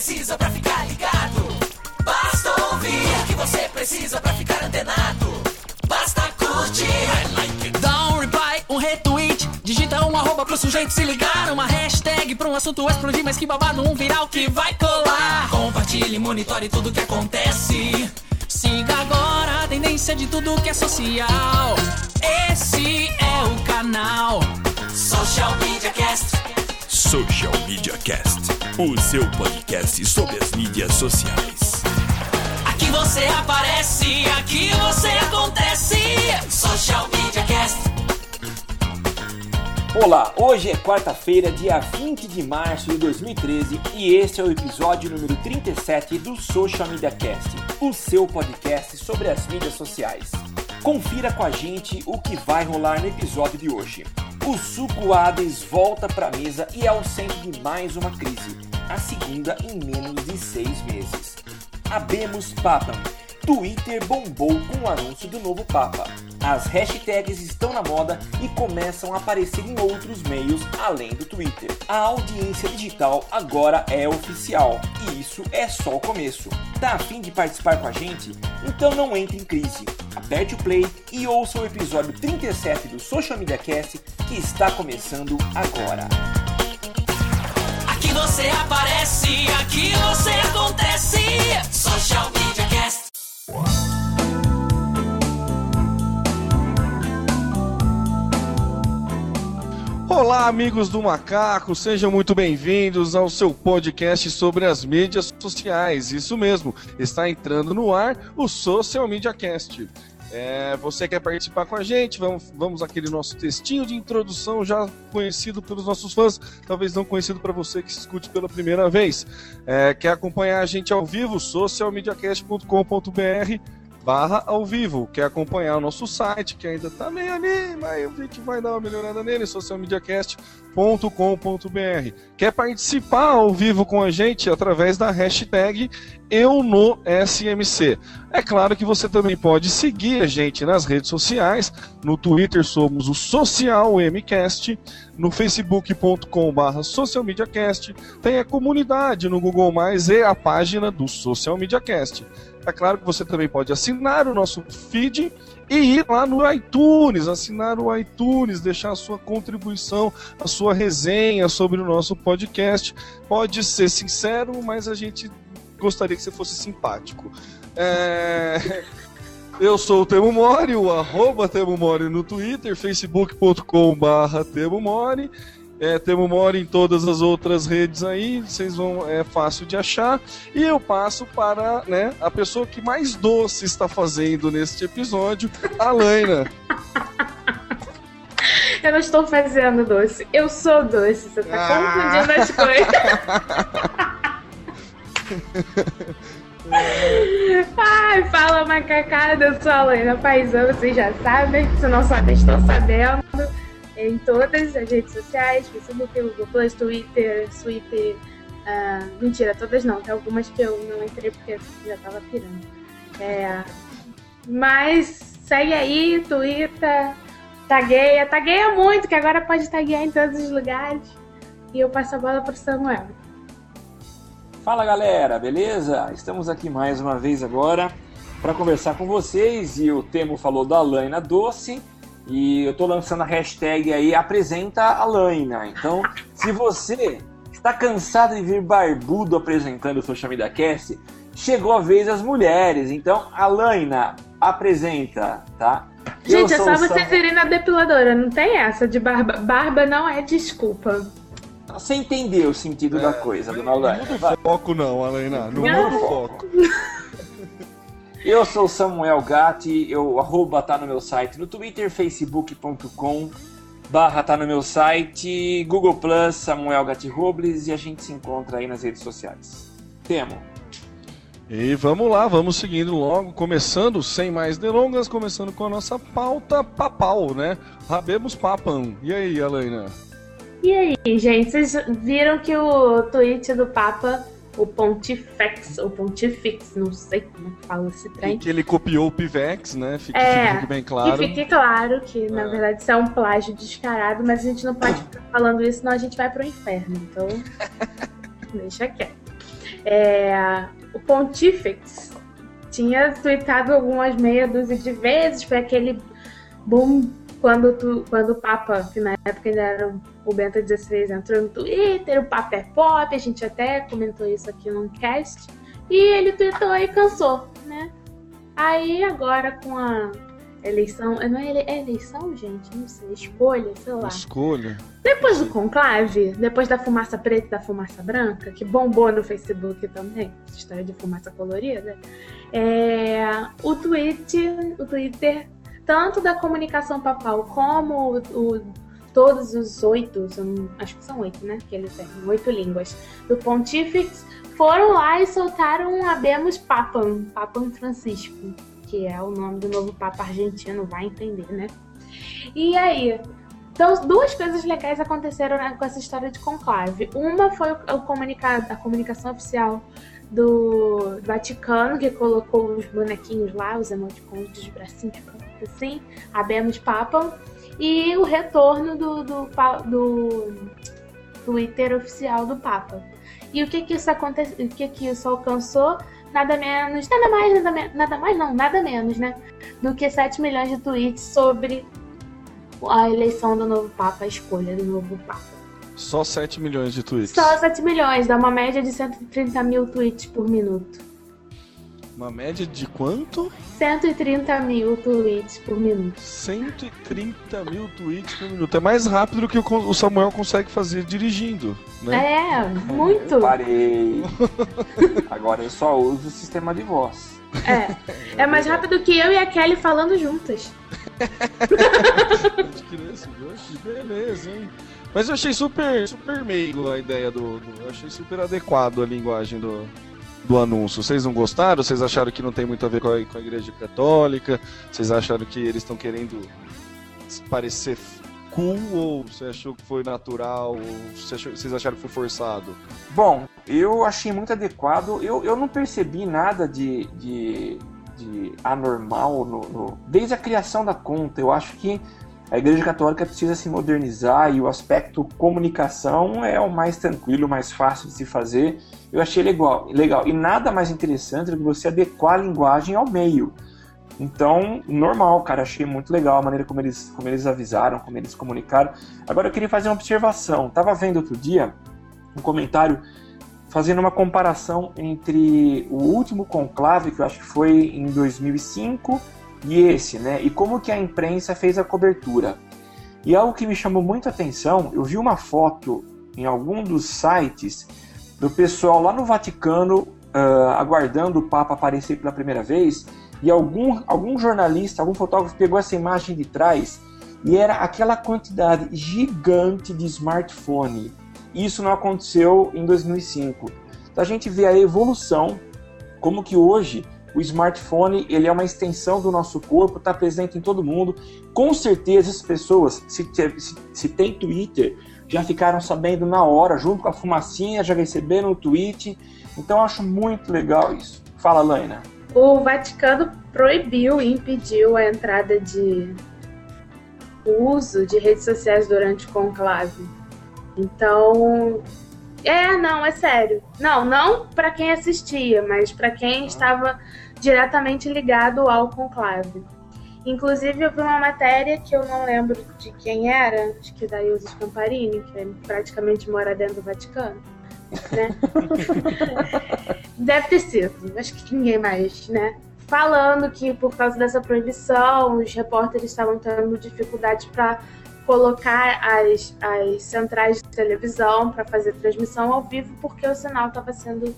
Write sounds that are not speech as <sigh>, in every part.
precisa pra ficar ligado. Basta ouvir o que você precisa pra ficar antenado. Basta curtir. I like it. Dá um reply, um retweet. Digita um arroba pro sujeito se ligar. Uma hashtag pra um assunto explodir, mas que babado, um viral que vai colar. Compartilhe, monitore tudo que acontece. Siga agora a tendência de tudo que é social. Esse é o canal Social Media Cast. Social Media Cast, o seu podcast sobre as mídias sociais. Aqui você aparece, aqui você acontece. Social Media Cast. Olá, hoje é quarta-feira, dia 20 de março de 2013 e este é o episódio número 37 do Social Media Cast, o seu podcast sobre as mídias sociais. Confira com a gente o que vai rolar no episódio de hoje. O Suco Hades volta para a mesa e é o centro de mais uma crise, a segunda em menos de seis meses. Abemos Papam. Twitter bombou com o anúncio do novo Papa. As hashtags estão na moda e começam a aparecer em outros meios além do Twitter. A audiência digital agora é oficial e isso é só o começo. Tá afim de participar com a gente? Então não entre em crise. Aperte o play e ouça o episódio 37 do Social Media Cast que está começando agora. Aqui você aparece, aqui você acontece. Social Media. Olá, amigos do Macaco, sejam muito bem-vindos ao seu podcast sobre as mídias sociais. Isso mesmo, está entrando no ar o Social Media Cast. É, você quer participar com a gente? Vamos, vamos aquele nosso textinho de introdução já conhecido pelos nossos fãs, talvez não conhecido para você que escute pela primeira vez. É, quer acompanhar a gente ao vivo? socialmediacast.com.br barra ao vivo. Quer acompanhar o nosso site, que ainda tá meio ali, mas a gente vai dar uma melhorada nele, socialmediacast.com.br. Quer participar ao vivo com a gente através da hashtag eu no SMC. É claro que você também pode seguir a gente nas redes sociais. No Twitter somos o Social MCast, no facebook.com.br socialmediacast, tem a comunidade no Google e a página do Social Media Cast. É claro que você também pode assinar o nosso feed e ir lá no iTunes, assinar o iTunes, deixar a sua contribuição, a sua resenha sobre o nosso podcast. Pode ser sincero, mas a gente gostaria que você fosse simpático. É... <laughs> Eu sou o Temo Mori, o arroba Temo Mori no Twitter, facebook.com barra Temo Mori. É, Temo Mori em todas as outras redes aí, vocês vão, é fácil de achar. E eu passo para né, a pessoa que mais doce está fazendo neste episódio, a Laina. <laughs> Eu não estou fazendo doce, eu sou doce, você tá Ah. confundindo as coisas. <laughs> Ai, fala macacada, eu sou a Laina Paisão, vocês já sabem, se não sabem, estão sabendo. Em todas as redes sociais, Facebook, Google Plus, Twitter, Twitter. ah, mentira, todas não, tem algumas que eu não entrei porque já tava pirando. É, mas segue aí, Twitter, tagueia, tagueia muito, que agora pode taguear em todos os lugares. E eu passo a bola pro Samuel. Fala galera, beleza? Estamos aqui mais uma vez agora para conversar com vocês e o Temo falou da Laina Doce e eu tô lançando a hashtag aí apresenta a Laina. Então, se você está cansado de vir barbudo apresentando o Social Media Cast, chegou a vez das mulheres. Então, a Laina apresenta, tá? Eu Gente, é só o vocês Samu- irem na depiladora, não tem essa de barba. Barba não é desculpa. Você entendeu o sentido da coisa, dona Laina. Vai. Foco não, Alaina, não Não. muda o foco. Eu sou o Samuel Gatti, eu arroba tá no meu site no Twitter, facebook.com barra tá no meu site, Google Plus, Samuel Gatti Robles e a gente se encontra aí nas redes sociais. Temo. E vamos lá, vamos seguindo logo, começando, sem mais delongas, começando com a nossa pauta papal, né? Rabemos papam. E aí, Alaina? E aí, gente, vocês viram que o tweet do Papa, o Pontifex, ou Pontifex, não sei como é que fala esse trem. Que ele copiou o Pivex, né? Fique, É, fique bem claro. Que fique claro que, na É. verdade, isso é um plágio descarado, mas a gente não pode ficar falando isso, senão a gente vai pro inferno. Então, <laughs> deixa quieto. É, o Pontifex tinha tweetado algumas meia dúzia de vezes, foi aquele boom quando, tu, quando o Papa, que na época ainda era o Bento XVI, entrou no Twitter, o Papa é pop, a gente até comentou isso aqui no cast, e ele tweetou e cansou, né? Aí agora com a eleição, não é, ele, é eleição, gente? Não sei, escolha, sei lá. Escolha. Depois do conclave, depois da fumaça preta e da fumaça branca, que bombou no Facebook também, história de fumaça colorida, é, o, tweet, o Twitter, tanto da comunicação papal como o, o todos os oito, acho que são oito, né? Que ele tem, oito línguas, do Pontifex, foram lá e soltaram um Abemos Papam, Papam Francisco, que é o nome do novo Papa argentino, vai entender, né? E aí, então, duas coisas legais aconteceram né, com essa história de conclave. Uma foi o comunicado, a comunicação oficial do Vaticano, que colocou os bonequinhos lá, os emoticons dos bracinhos assim, Abemos Papam e o retorno do, do, do Twitter oficial do Papa. E o que que isso aconteceu? O que que isso alcançou? Nada menos, nada mais, nada, me, nada mais não, nada menos, né? Do que 7 milhões de tweets sobre a eleição do novo Papa, a escolha do novo Papa. Só 7 milhões de tweets. Só 7 milhões, dá uma média de 130 mil tweets por minuto. Uma média de quanto? 130 mil tweets por minuto. 130 mil tweets por minuto. É mais rápido do que o Samuel consegue fazer dirigindo, né? É, muito. Eu parei. <laughs> Agora eu só uso o sistema de voz. É. É mais rápido que eu e a Kelly falando juntas. Beleza, hein? Mas eu achei super, super meigo a ideia do, do. Eu achei super adequado a linguagem do, do anúncio. Vocês não gostaram? Vocês acharam que não tem muito a ver com a, com a Igreja Católica? Vocês acharam que eles estão querendo parecer cool ou você achou que foi natural? Ou vocês acharam que foi forçado? Bom, eu achei muito adequado. Eu, eu não percebi nada de, de, de anormal no, no, desde a criação da conta. Eu acho que a Igreja Católica precisa se modernizar e o aspecto comunicação é o mais tranquilo, mais fácil de se fazer. Eu achei legal, legal. E nada mais interessante do que você adequar a linguagem ao meio. Então, normal, cara, achei muito legal a maneira como eles, como eles avisaram, como eles comunicaram. Agora eu queria fazer uma observação. Tava vendo outro dia um comentário fazendo uma comparação entre o último conclave, que eu acho que foi em 2005, e esse, né? E como que a imprensa fez a cobertura. E algo que me chamou muito a atenção, eu vi uma foto em algum dos sites do pessoal lá no Vaticano uh, aguardando o Papa aparecer pela primeira vez e algum, algum jornalista, algum fotógrafo pegou essa imagem de trás e era aquela quantidade gigante de smartphone. Isso não aconteceu em 2005. Então a gente vê a evolução, como que hoje o smartphone ele é uma extensão do nosso corpo, está presente em todo mundo. Com certeza as pessoas, se, se, se tem Twitter, já ficaram sabendo na hora, junto com a fumacinha, já receberam o tweet. Então eu acho muito legal isso. Fala, Laina. O Vaticano proibiu e impediu a entrada de uso de redes sociais durante o conclave. Então, é, não, é sério. Não, não para quem assistia, mas para quem estava diretamente ligado ao conclave. Inclusive, eu vi uma matéria que eu não lembro de quem era, acho que da Ilse Scamparini, que praticamente mora dentro do Vaticano. Né? <laughs> Deve ter sido, acho que ninguém mais, né? Falando que por causa dessa proibição, os repórteres estavam tendo dificuldade para colocar as, as centrais de televisão para fazer transmissão ao vivo porque o sinal estava sendo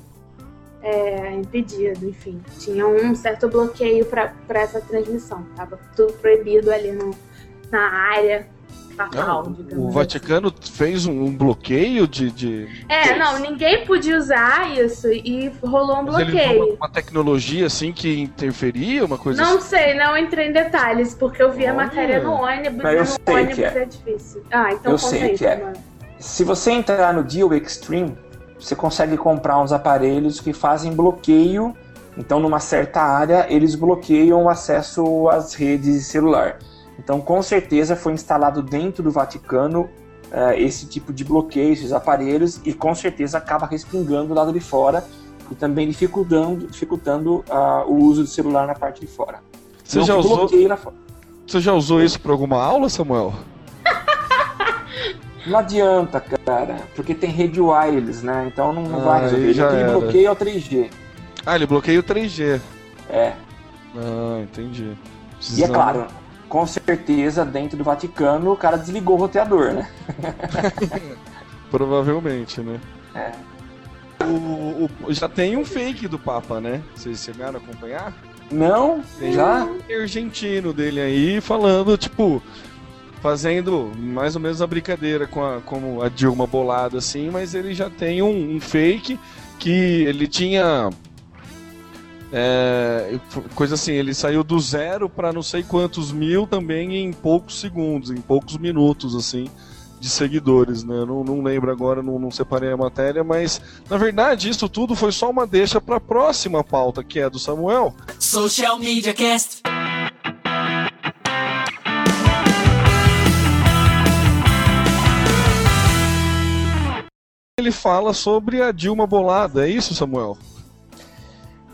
é, impedido, enfim. Tinha um certo bloqueio para essa transmissão. Tava tudo proibido ali no, na área papal, não, digamos. O assim. Vaticano fez um, um bloqueio de, de, É, não, ninguém podia usar isso e rolou um Mas bloqueio. Ele uma, uma tecnologia assim que interferia, uma coisa Não assim? sei, não entrei em detalhes, porque eu vi a matéria no ônibus e no ônibus é. é. difícil. Ah, então eu sei isso, que é. Mano. Se você entrar no Deal Extreme, você consegue comprar uns aparelhos que fazem bloqueio. Então, numa certa área, eles bloqueiam o acesso às redes de celular. Então, com certeza, foi instalado dentro do Vaticano uh, esse tipo de bloqueio, esses aparelhos, e com certeza acaba respingando do lado de fora. e também dificultando, dificultando uh, o uso do celular na parte de fora. Você Não já usou? Você já usou isso para alguma aula, Samuel? Não adianta, cara, porque tem rede wireless, né? Então não, não Ah, vai resolver. já bloqueio é o 3G. Ah, ele bloqueia o 3G. É. Ah, entendi. E é claro, com certeza, dentro do Vaticano, o cara desligou o roteador, né? <laughs> Provavelmente, né? É. O, o- já tem um fake do Papa, né? Vocês chegaram a acompanhar? Não? Tem Já? um argentino dele aí falando, tipo, fazendo mais ou menos a brincadeira com a, como a Dilma bolada, assim, mas ele já tem um, um fake que ele tinha. é, coisa assim, ele saiu do zero para não sei quantos mil também em poucos segundos, em poucos minutos, assim, de seguidores, né? Não, não lembro agora, não, não separei a matéria, mas na verdade isso tudo foi só uma deixa para a próxima pauta, que é do Samuel. Social Media Cast. Ele fala sobre a Dilma Bolada, é isso, Samuel?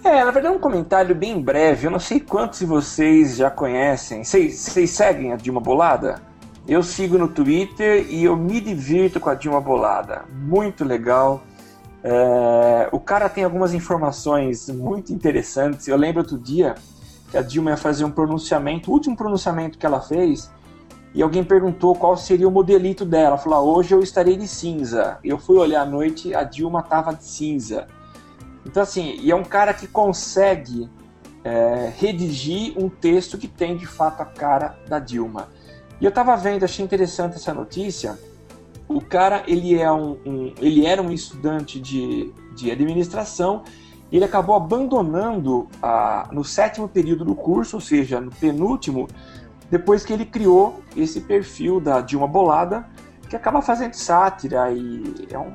É, na verdade é um comentário bem breve. Eu não sei quantos de vocês já conhecem. Vocês seguem a Dilma Bolada? Eu sigo no Twitter e eu me divirto com a Dilma Bolada. Muito legal. É, o cara tem algumas informações muito interessantes. Eu lembro outro dia que a Dilma ia fazer um pronunciamento, o último pronunciamento que ela fez, e alguém perguntou qual seria o modelito dela. Ela falou: ah, hoje eu estarei de cinza. Eu fui olhar à noite, a Dilma estava de cinza. Então, assim, e é um cara que consegue é, redigir um texto que tem de fato a cara da Dilma. E eu tava vendo, achei interessante essa notícia. O cara, ele, é um, um- ele era um estudante de, de administração ele acabou abandonando a, no sétimo período do curso, ou seja, no penúltimo, depois que ele criou esse perfil da Dilma Bolada, que acaba fazendo sátira e é um-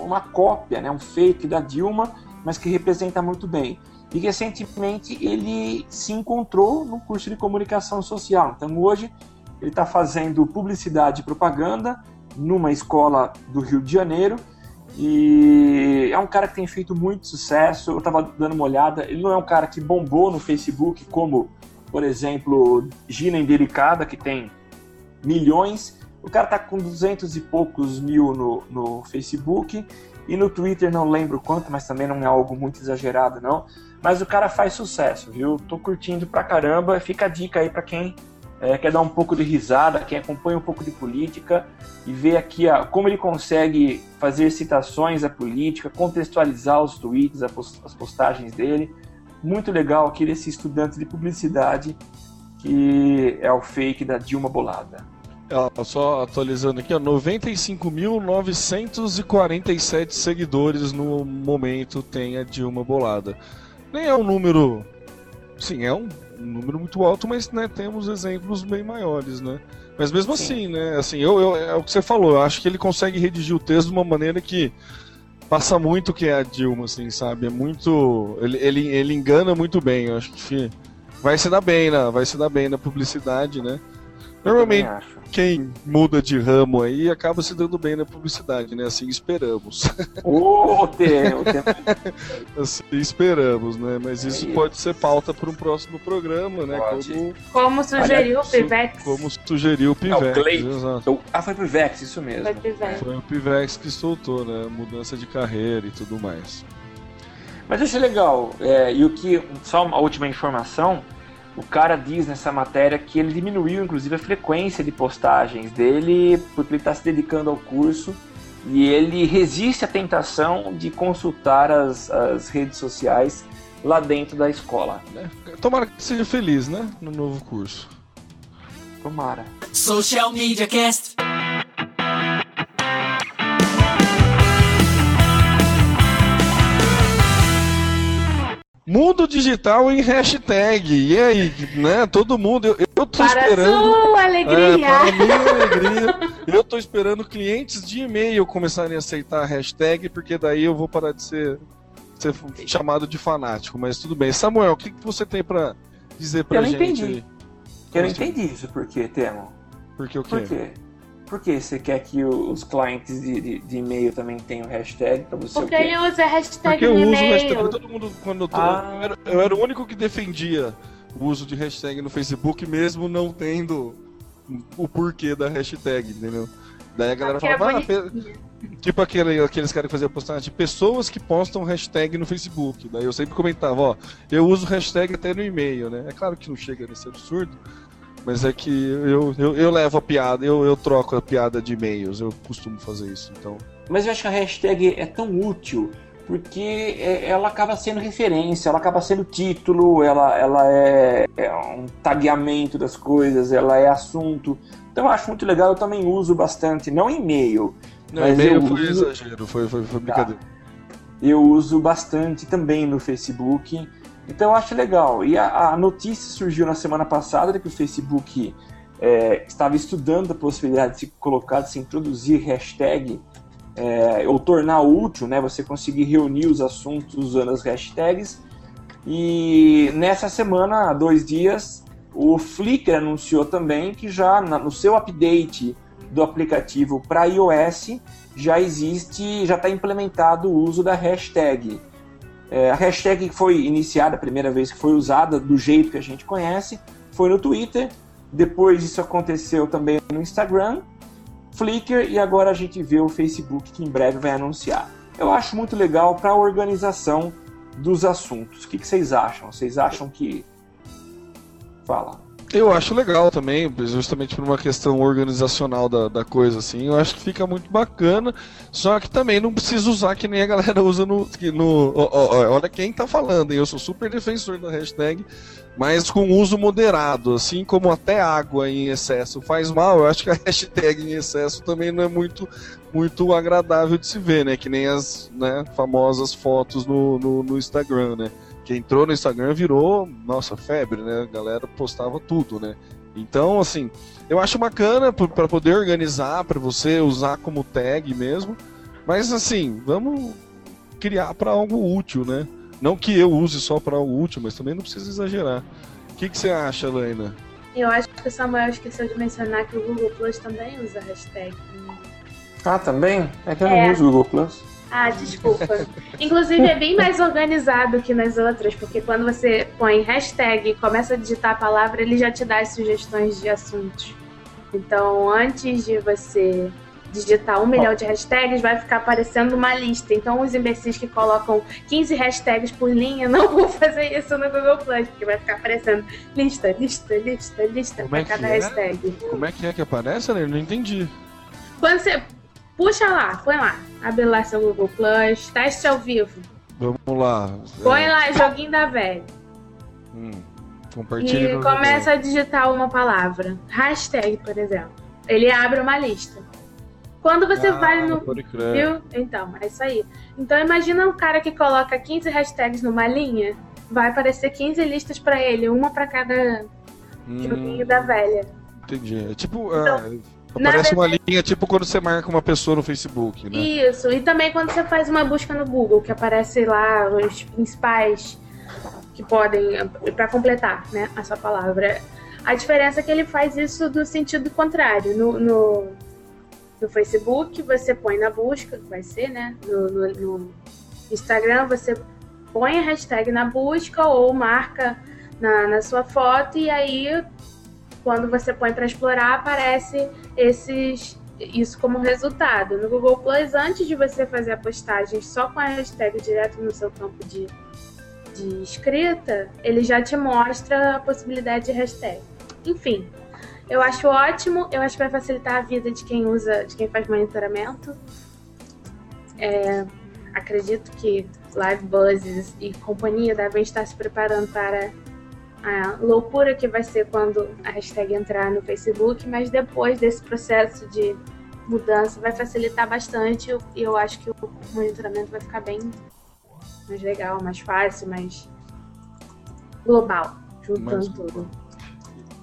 uma cópia, né, um fake da Dilma, mas que representa muito bem. E recentemente ele se encontrou no curso de comunicação social. Então hoje ele está fazendo publicidade e propaganda numa escola do Rio de Janeiro. E é um cara que tem feito muito sucesso. Eu estava dando uma olhada. Ele não é um cara que bombou no Facebook, como, por exemplo, Gina Indelicada, que tem milhões. O cara tá com 200 e poucos mil no, no Facebook. E no Twitter não lembro quanto, mas também não é algo muito exagerado, não. Mas o cara faz sucesso, viu? Tô curtindo pra caramba. Fica a dica aí pra quem é, quer dar um pouco de risada, quem acompanha um pouco de política e ver aqui ó, como ele consegue fazer citações à política, contextualizar os tweets, a as postagens dele. Muito legal aqui desse estudante de publicidade que é o fake da Dilma Bolada. Só atualizando aqui, ó, 95.947 seguidores no momento tem a Dilma Bolada. Nem é um número, sim, é um número muito alto, mas né, temos exemplos bem maiores, né? Mas mesmo Sim. assim, né? Assim, eu, eu- é o que você falou. Eu acho que ele consegue redigir o texto de uma maneira que passa muito que é a Dilma, assim, sabe? É muito, ele, ele, ele engana muito bem. Eu acho que vai se dar bem, né? Vai se dar bem na publicidade, né? Normalmente quem muda de ramo aí acaba se dando bem na publicidade, né? Assim esperamos. Ô, Tê, o Tê <laughs> assim esperamos, né? Mas isso Aí. pode ser pauta para um próximo programa, né? Pode. Como, Como sugeriu o Pivex. como sugeriu o Pivex. Clay. exato. Eu- Ah, foi pro Vex, isso mesmo. Foi Pivex. Foi o Pivex que soltou, né? Mudança de carreira e tudo mais. Mas eu achei legal. é, e o que. Só uma última informação. O cara diz nessa matéria que ele diminuiu, inclusive, a frequência de postagens dele, porque ele está se dedicando ao curso e ele resiste à tentação de consultar as, as redes sociais lá dentro da escola. Né? Tomara que seja feliz, né? No novo curso. Tomara. Social Media Cast. Mundo digital em hashtag. E aí, né? Todo mundo. Eu, eu tô Para esperando. sua É, alegria. para minha alegria, eu tô esperando clientes de e-mail começarem a aceitar a hashtag, porque daí eu vou parar de ser, ser chamado de fanático. Mas tudo bem. Samuel, o que, que você tem pra dizer pra Eu não gente entendi. aí? Eu não entendi isso, por quê, Temo? Porque o Por quê? Por que você quer que os clientes de, de, de e-mail também tenham hashtag para você? Porque eu uso a hashtag Porque eu no uso hashtag. Todo mundo, quando eu, tô- Ah. eu, era, eu era o único que defendia o uso de hashtag no Facebook, mesmo não tendo o porquê da hashtag, entendeu? Daí a galera Porque é falava, ah, tipo aquele, aqueles caras que faziam postagem, pessoas que postam hashtag no Facebook. Daí eu sempre comentava, ó, eu uso hashtag até no e-mail, né? É claro que não chega nesse absurdo, mas é que eu, eu, eu levo a piada, eu, eu troco a piada de e-mails, eu costumo fazer isso, então. Mas eu acho que a hashtag é tão útil porque é- ela acaba sendo referência, ela acaba sendo título, ela, ela é, é um tagueamento das coisas, ela é assunto. Então eu acho muito legal, eu também uso bastante, não e-mail, Não, e-mail foi uso- exagero, foi, foi, foi brincadeira. eu uso bastante também no Facebook. Então eu acho legal. E a, a notícia surgiu na semana passada de que o Facebook é, estava estudando a possibilidade de se colocar, de se introduzir hashtag é, ou tornar útil, né? Você conseguir reunir os assuntos usando as hashtags. E nessa semana, há dois dias, o Flickr anunciou também que já na- no seu update do aplicativo para iOS já existe, já está implementado o uso da hashtag. É, a hashtag que foi iniciada, a primeira vez que foi usada do jeito que a gente conhece, foi no Twitter. Depois isso aconteceu também no Instagram, Flickr e agora a gente vê o Facebook que em breve vai anunciar. Eu acho muito legal para a organização dos assuntos. O que, que vocês acham? Vocês acham que. Fala. Eu acho legal também, justamente por uma questão organizacional da, da coisa, assim. Eu acho que fica muito bacana, só que também não precisa usar que nem a galera <laughs> usa no. no olha quem tá falando, hein? eu sou super defensor da hashtag, mas com uso moderado, assim como até água em excesso faz mal, eu acho que a <laughs> hashtag em excesso também não é muito, muito agradável de se ver, né? Que nem as né, famosas fotos no, no, no Instagram, né? Que entrou no Instagram virou, nossa, febre, né? A galera postava tudo, né? Então, assim, eu acho bacana para poder organizar, para você usar como tag mesmo, mas assim, vamos criar para algo útil, né? Não que eu use só para algo útil, mas também não precisa exagerar. O que, que você acha, Laina? Eu acho que o Samuel esqueceu de mencionar que o Google Plus também usa hashtag. Ah, também? É que eu É. não uso o Google Plus. Ah, desculpa. Inclusive é bem mais organizado que nas outras, porque quando você põe hashtag e começa a digitar a palavra, ele já te dá as sugestões de assuntos. Então, antes de você digitar um milhão de hashtags, vai ficar aparecendo uma lista. Então, os imbecis que colocam 15 hashtags por linha <laughs> não vão fazer isso no Google Plus, porque vai ficar aparecendo lista, lista, lista, lista Como para é cada é? hashtag. Como é que é que aparece, né? Eu não entendi. Quando você puxa lá, põe lá, abre lá seu Google Plus, teste ao vivo. Vamos lá. Põe É, lá, joguinho da velha. hum, compartilhe E começa a digitar uma palavra. Hashtag, por exemplo. Ele abre uma lista. Quando você Ah, vai no. Viu? Então, é isso aí. Então imagina um cara que coloca 15 hashtags numa linha. Vai aparecer 15 listas pra ele, uma pra cada Hum, joguinho da velha. Entendi. É tipo. Então, na aparece uma linha, tipo quando você marca uma pessoa no Facebook, né? Isso, e também quando você faz uma busca no Google, que aparece lá os principais que podem, para completar né, a sua palavra. A diferença é que ele faz isso do sentido contrário. No, no, no Facebook, você põe na busca, que vai ser, né? No, no- no Instagram, você põe a hashtag na busca ou marca na, na sua foto, e aí, quando você põe para explorar, aparece esses isso como resultado. No Google Plus, antes de você fazer a postagem só com a hashtag direto no seu campo de, de escrita, ele já te mostra a possibilidade de hashtag. Enfim, eu acho ótimo, eu acho que vai facilitar a vida de quem usa, de quem faz monitoramento. É, acredito que Live Buzzes e companhia devem estar se preparando para a loucura que vai ser quando a hashtag entrar no Facebook, mas depois desse processo de mudança vai facilitar bastante e eu acho que o monitoramento vai ficar bem mais legal, mais fácil, mais global, juntando Mais tudo.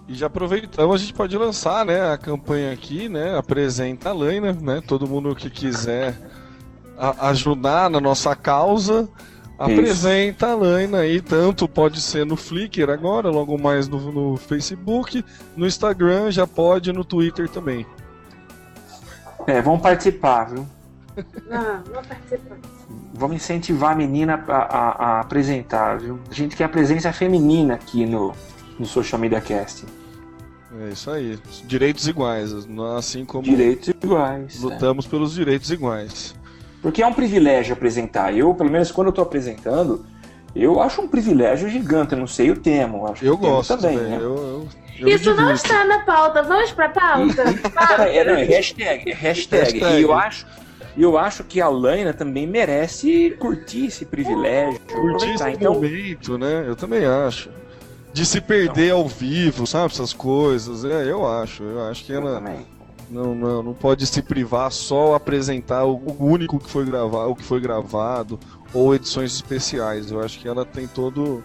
E já aproveitamos, a gente pode lançar, né, a campanha aqui, né, apresenta a Laina, né, todo mundo que quiser ajudar na nossa causa, apresenta a Laina aí, tanto pode ser no Flickr agora, logo mais no, no Facebook, no Instagram, já pode, no Twitter também. É, vamos participar, viu? Não, não participar. Vamos incentivar a menina a, a, a apresentar, viu? A gente quer a presença feminina aqui no, no Social Media Cast. É isso aí. Direitos iguais, assim como Direitos iguais. é. lutamos pelos direitos iguais. Porque é um privilégio apresentar. Eu, pelo menos quando eu tô apresentando, eu acho um privilégio gigante. Eu não sei o tema. Acho Eu o tema gosto também, né? Eu, eu, eu Isso não está na pauta. Vamos pra pauta? <laughs> Cara, é, não, é hashtag, é hashtag. Hashtag. E eu acho, eu acho que a Laina também merece curtir esse privilégio. Curtir esse. Então, momento, né? Eu também acho. De se perder ao vivo, sabe? Essas coisas. É, eu acho. Eu acho que eu ela também. Não, não, não pode se privar só apresentar o, o único que foi gravado, o que foi gravado, ou edições especiais. Eu acho que ela tem todo,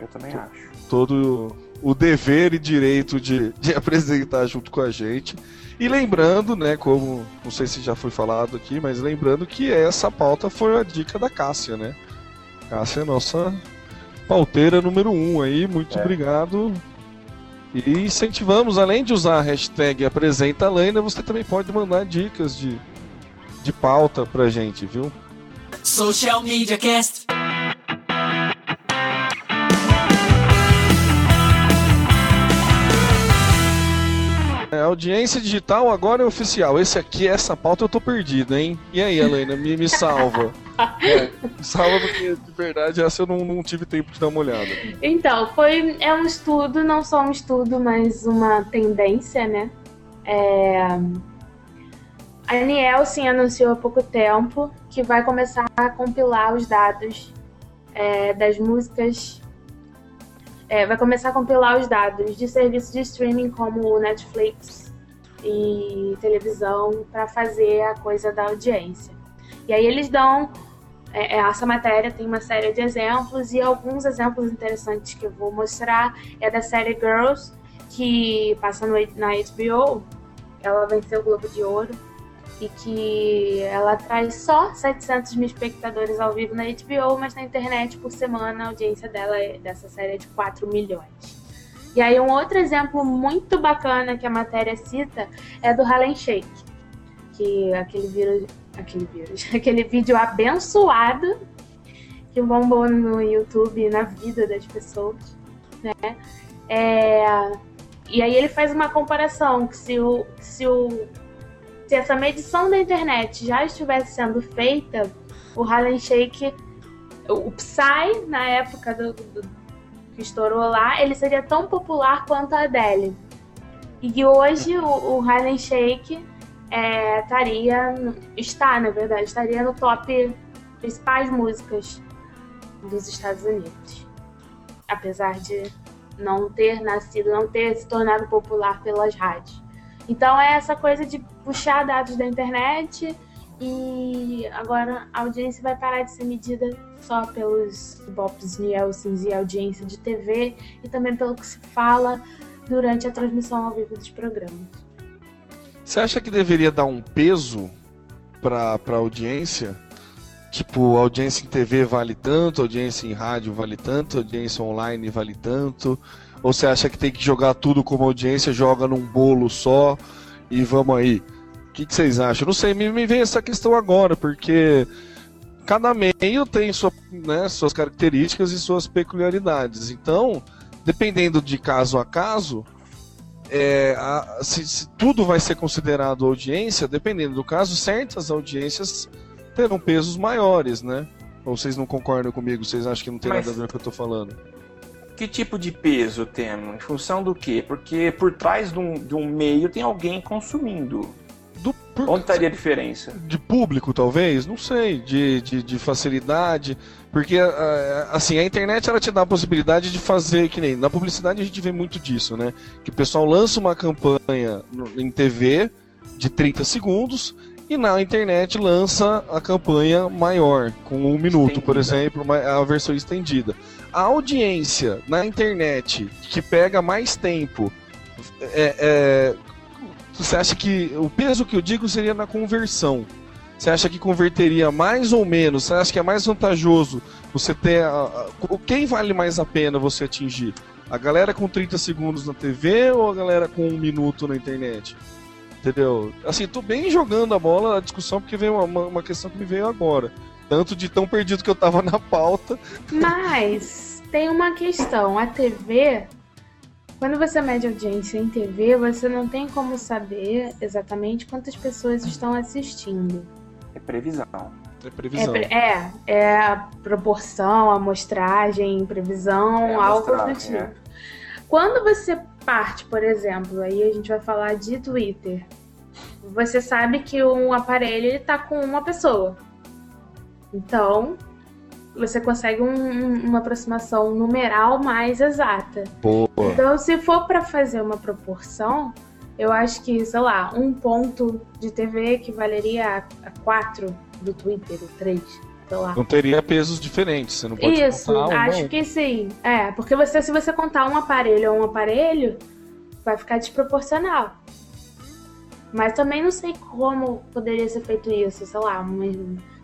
Eu também acho. todo o dever e direito de, de <laughs> apresentar junto com a gente. E lembrando, né, como não sei se já foi falado aqui, mas lembrando que essa pauta foi a dica da Cássia, né? Cássia é nossa pauteira número um aí, muito É. obrigado. E incentivamos, além de usar a hashtag Apresenta Laina, você também pode mandar dicas de, de pauta pra gente, viu? Social Media Cast. Audiência digital agora é oficial. Esse aqui, essa pauta eu tô perdido, hein? E aí, Helena, me, me salva. <laughs> É, me salva porque, de verdade, essa eu não, não tive tempo de dar uma olhada. Então, foi, é um estudo, não só um estudo, mas uma tendência, né? É, a Nielsen anunciou há pouco tempo que vai começar a compilar os dados é, das músicas. é, vai começar a compilar os dados de serviços de streaming como o Netflix e televisão para fazer a coisa da audiência. E aí eles dão é, é, essa matéria tem uma série de exemplos e alguns exemplos interessantes que eu vou mostrar é da série Girls, que passa no, na HBO. Ela venceu o Globo de Ouro e que ela traz só 700 mil espectadores ao vivo na HBO, mas na internet por semana a audiência dela é- dessa série é de 4 milhões. E aí um outro exemplo muito bacana que a matéria cita é do Harlem Shake, que aquele vírus aquele vírus, <laughs> aquele vídeo abençoado que bombou no YouTube na vida das pessoas, né? É, e aí ele faz uma comparação que se o, se o se essa medição da internet já estivesse sendo feita, o Harlem Shake, o Psy na época do, do- que estourou lá, ele seria tão popular quanto a Adele. E hoje o, o Shake é, estaria, está na verdade, estaria no top principais músicas dos Estados Unidos. Apesar de não ter nascido, não ter se tornado popular pelas rádios. Então é essa coisa de puxar dados da internet e agora a audiência vai parar de ser medida só pelos Ibops Nielsens e audiência de TV e também pelo que se fala durante a transmissão ao vivo dos programas. Você acha que deveria dar um peso pra, pra audiência? Tipo, audiência em TV vale tanto, audiência em rádio vale tanto, audiência online vale tanto? Ou você acha que tem que jogar tudo como audiência, joga num bolo só e vamos aí? O que, que vocês acham? Não sei, me, me vem essa questão agora, porque cada meio tem sua, né, suas características e suas peculiaridades. Então, dependendo de caso a caso, é, a- se, se tudo vai ser considerado audiência, dependendo do caso, certas audiências terão pesos maiores, né? Ou vocês não concordam comigo? Vocês acham que não tem Mas- nada a ver com o que eu tô falando? Que tipo de peso temos? Em função do quê? Porque por trás de um, de um meio tem alguém consumindo. Por- Onde estaria a diferença? de público, talvez? Não sei. De, de, de facilidade. Porque, ah, assim, a internet ela te dá a possibilidade de fazer, que nem na publicidade a gente vê muito disso, né? Que o pessoal lança uma campanha em TV de 30 segundos e na internet lança a campanha maior, com um minuto, por Estendida. exemplo, uma- a versão estendida. A audiência na internet que pega mais tempo é, é, você acha que o peso que eu digo seria na conversão? Você acha que converteria mais ou menos? Você acha que é mais vantajoso você ter. A, a- quem vale mais a pena você atingir? A galera com 30 segundos na TV ou a galera com um minuto na internet? Entendeu? Assim, tô bem jogando a bola a discussão porque veio uma, uma questão que me veio agora. Tanto de tão perdido que eu tava na pauta. Mas tem uma questão, a TV, quando você mede audiência em TV, você não tem como saber exatamente quantas pessoas estão assistindo. É previsão. É previsão. É, é, é a proporção, a amostragem, previsão, É algo do tipo. Quando você parte, por exemplo, aí a gente vai falar de Twitter. Você sabe que um aparelho ele tá com uma pessoa. Então, você consegue um- um- uma aproximação numeral mais exata. Boa. Então, se for para fazer uma proporção, eu acho que, sei lá, um ponto de TV equivaleria a, a quatro do Twitter, ou três, sei lá. Não teria pesos diferentes. Você não pode Isso, contar um, acho não. que sim. É, porque você, se você contar um aparelho a um aparelho, vai ficar desproporcional. Mas também não sei como poderia ser feito isso, sei lá, uma,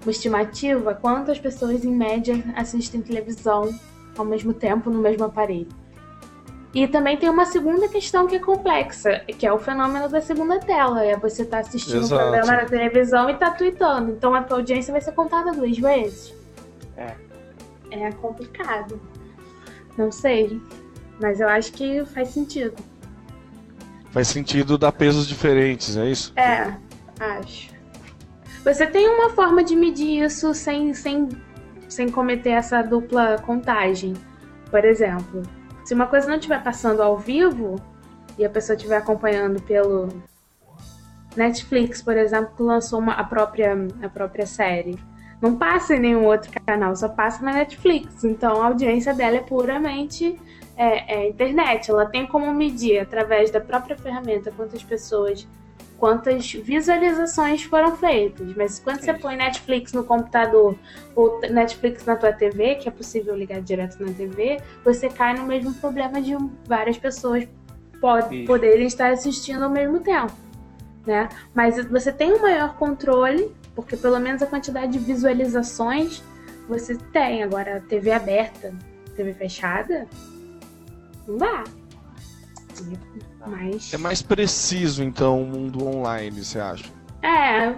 uma estimativa, quantas pessoas em média assistem televisão ao mesmo tempo no mesmo aparelho. E também tem uma segunda questão que é complexa, que é o fenômeno da segunda tela. É você tá assistindo um Exato. programa na televisão e tá tweetando. Então a tua audiência vai ser contada duas vezes. É. É complicado. Não sei. Mas eu acho que faz sentido. Faz sentido dar pesos diferentes, é isso? É, acho. Você tem uma forma de medir isso sem, sem, sem cometer essa dupla contagem. Por exemplo, se uma coisa não estiver passando ao vivo e a pessoa estiver acompanhando pelo Netflix, por exemplo, que lançou uma, a, própria, a própria série, não passa em nenhum outro canal, só passa na Netflix. Então a audiência dela é puramente é, é internet. Ela tem como medir através da própria ferramenta quantas pessoas quantas visualizações foram feitas. Mas quando você põe Netflix no computador ou Netflix na tua TV, que é possível ligar direto na TV, você cai no mesmo problema de várias pessoas pod- Isso. poderem estar assistindo ao mesmo tempo. Né? Mas você tem um maior controle, porque pelo menos a quantidade de visualizações você tem. Agora, TV aberta, TV fechada, não dá. Mas. É mais preciso, então, o mundo online, você acha? É,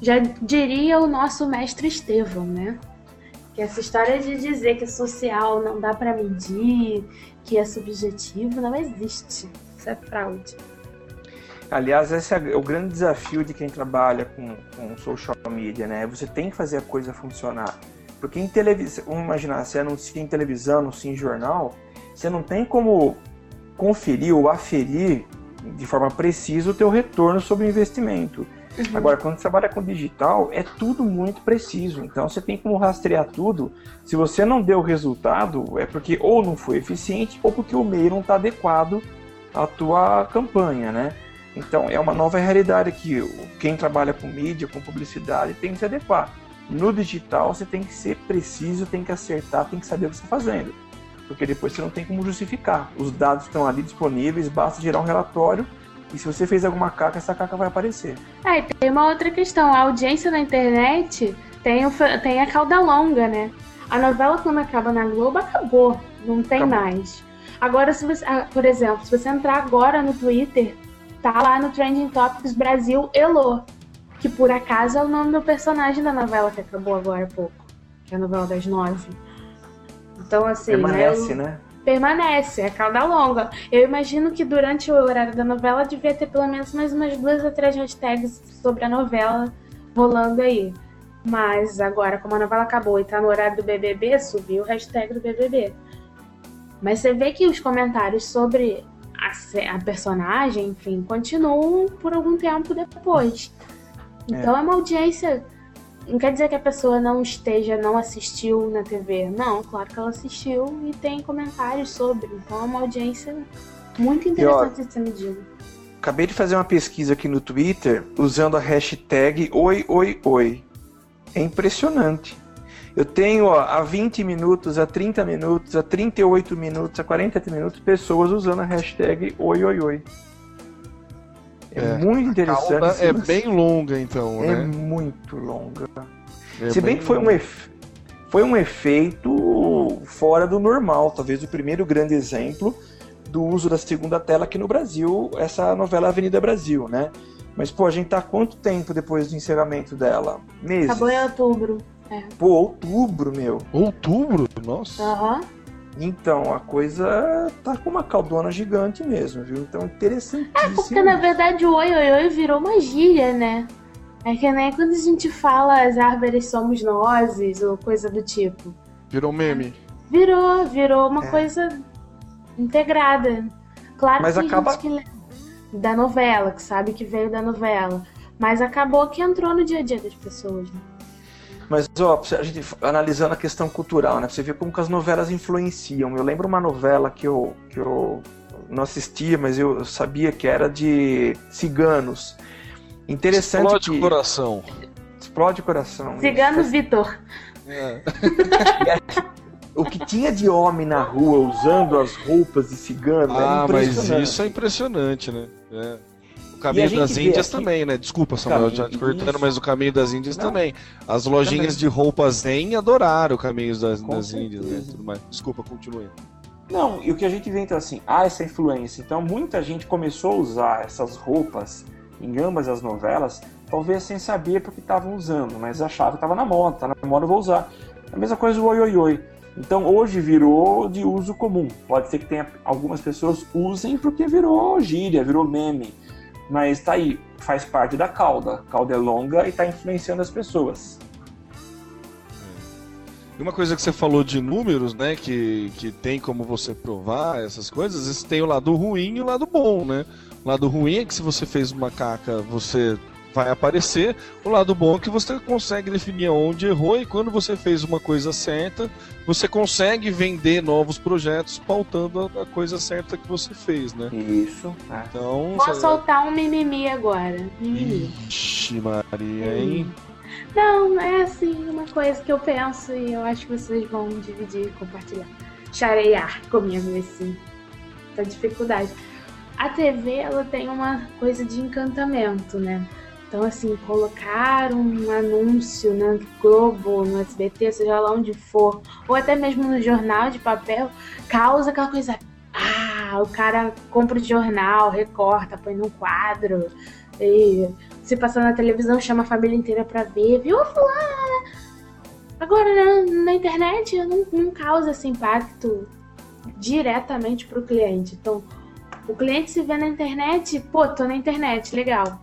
já diria o nosso mestre Estevão, né? Que essa história de dizer que é social não dá pra medir, que é subjetivo, não existe. Isso é fraude. Aliás, esse é o grande desafio de quem trabalha com, com social media, né? Você tem que fazer a coisa funcionar. Porque em televisão, vamos imaginar, você anuncia em televisão, anuncia em jornal, você não tem como conferir ou aferir de forma precisa o teu retorno sobre o investimento. Agora, quando você trabalha com digital, é tudo muito preciso. Então, você tem como rastrear tudo. Se você não deu o resultado, é porque ou não foi eficiente ou porque o meio não está adequado à tua campanha, né? Então, é uma nova realidade que quem trabalha com mídia, com publicidade, tem que se adequar. No digital, você tem que ser preciso, tem que acertar, tem que saber o que está fazendo. Porque depois você não tem como justificar. Os dados estão ali disponíveis, basta gerar um relatório e se você fez alguma caca, essa caca vai aparecer. É, e tem uma outra questão. A audiência na internet tem, o tem a cauda longa, né? A novela, quando acaba na Globo, acabou. Não tem Acabou. mais. Agora, se você, ah, por exemplo, se você entrar agora no Twitter, tá lá no Trending Topics Brasil Elo. Que por acaso é o nome do personagem da novela que acabou agora há pouco. Que é a novela das nove. Então, assim. Permanece, né? né? permanece, é cauda longa. Eu imagino que durante o horário da novela devia ter pelo menos mais umas duas ou três hashtags sobre a novela rolando aí. Mas agora, como a novela acabou e tá no horário do BBB, subiu o hashtag do BBB. Mas você vê que os comentários sobre a, a personagem, enfim, continuam por algum tempo depois. Então é uma audiência. Não quer dizer que a pessoa não esteja, não assistiu na TV. Não, claro que ela assistiu e tem comentários sobre. Então é uma audiência muito interessante de ser medida. Acabei de fazer uma pesquisa aqui no Twitter usando a hashtag OiOiOi. É impressionante. Eu tenho ó, há 20 minutos, há 30 minutos, há 38 minutos, há 40 minutos pessoas usando a hashtag OiOiOi. É, É, muito interessante. É você- bem longa, então, é né? muito longa. É Se bem bem que foi um, efe- foi um efeito fora do normal. Talvez o primeiro grande exemplo do uso da segunda tela aqui no Brasil, essa novela Avenida Brasil, né? Mas, pô, a gente tá quanto tempo depois do encerramento dela? Meses? Acabou em outubro. É. Pô, outubro, meu. Outubro? Nossa. Aham. Então, a coisa tá com uma caldona gigante mesmo, viu? Então, interessantíssimo. É, porque na verdade o oi oi oi virou uma gíria, né? É que nem quando a gente fala as árvores somos nós, ou coisa do tipo. Virou meme. Virou, virou uma É. coisa integrada. Claro Mas que tem acaba- gente que lembra da novela, que sabe que veio da novela. Mas acabou que entrou no dia a dia das pessoas. Né? Mas, ó, a gente analisando a questão cultural, né? Pra você ver como que as novelas influenciam. Eu lembro uma novela que eu, que eu não assistia, mas eu sabia que era de ciganos. Interessante Explode que... o coração. Explode o coração. Cigano Isso. Vitor. É. <laughs> O que tinha de homem na rua usando as roupas de cigano Ah, era mas impressionante. isso é impressionante, né? É. O caminho das Índias aqui- também, né? Desculpa, Samuel, já te Caminho- cortando, isso. mas o caminho das Índias Não. também. As lojinhas Também. de roupas zen adoraram o caminho das, das Índias, né? Tudo mais. Desculpa, continue. Não, e o que a gente vê então assim, há essa influência. Então muita gente começou a usar essas roupas em ambas as novelas, talvez sem saber porque estavam usando, mas achava que estava na moda, tá na moda, eu vou usar. A mesma coisa o oi oi oi. Então hoje virou de uso comum. Pode ser que tenha algumas pessoas usem porque virou gíria, virou meme. Mas tá aí, faz parte da cauda. A cauda é longa e tá influenciando as pessoas. E uma coisa que você falou de números, né? Que, que tem como você provar essas coisas, esse tem o lado ruim e o lado bom, né? O lado ruim é que se você fez uma caca, você vai aparecer. O lado bom é que você consegue definir onde errou e quando você fez uma coisa certa, você consegue vender novos projetos pautando a, coisa certa que você fez, né? Isso. né? Então. Vou você- soltar um mimimi agora. Mimimi. Ixi, Maria, hein? Não, é assim, uma coisa que eu penso e eu acho que vocês vão dividir, compartilhar. Charear comigo esse, essa dificuldade. A TV, ela tem uma coisa de encantamento, né? Então, assim, colocar um anúncio na Globo, no SBT, seja lá onde for, ou até mesmo no jornal de papel, causa aquela coisa. Ah, o cara compra o jornal, recorta, põe num quadro, e se passar na televisão, chama a família inteira pra ver, viu, fulana? Agora, na, na internet, não, não causa esse impacto diretamente pro cliente. Então, o cliente se vê na internet, pô, tô na internet, legal.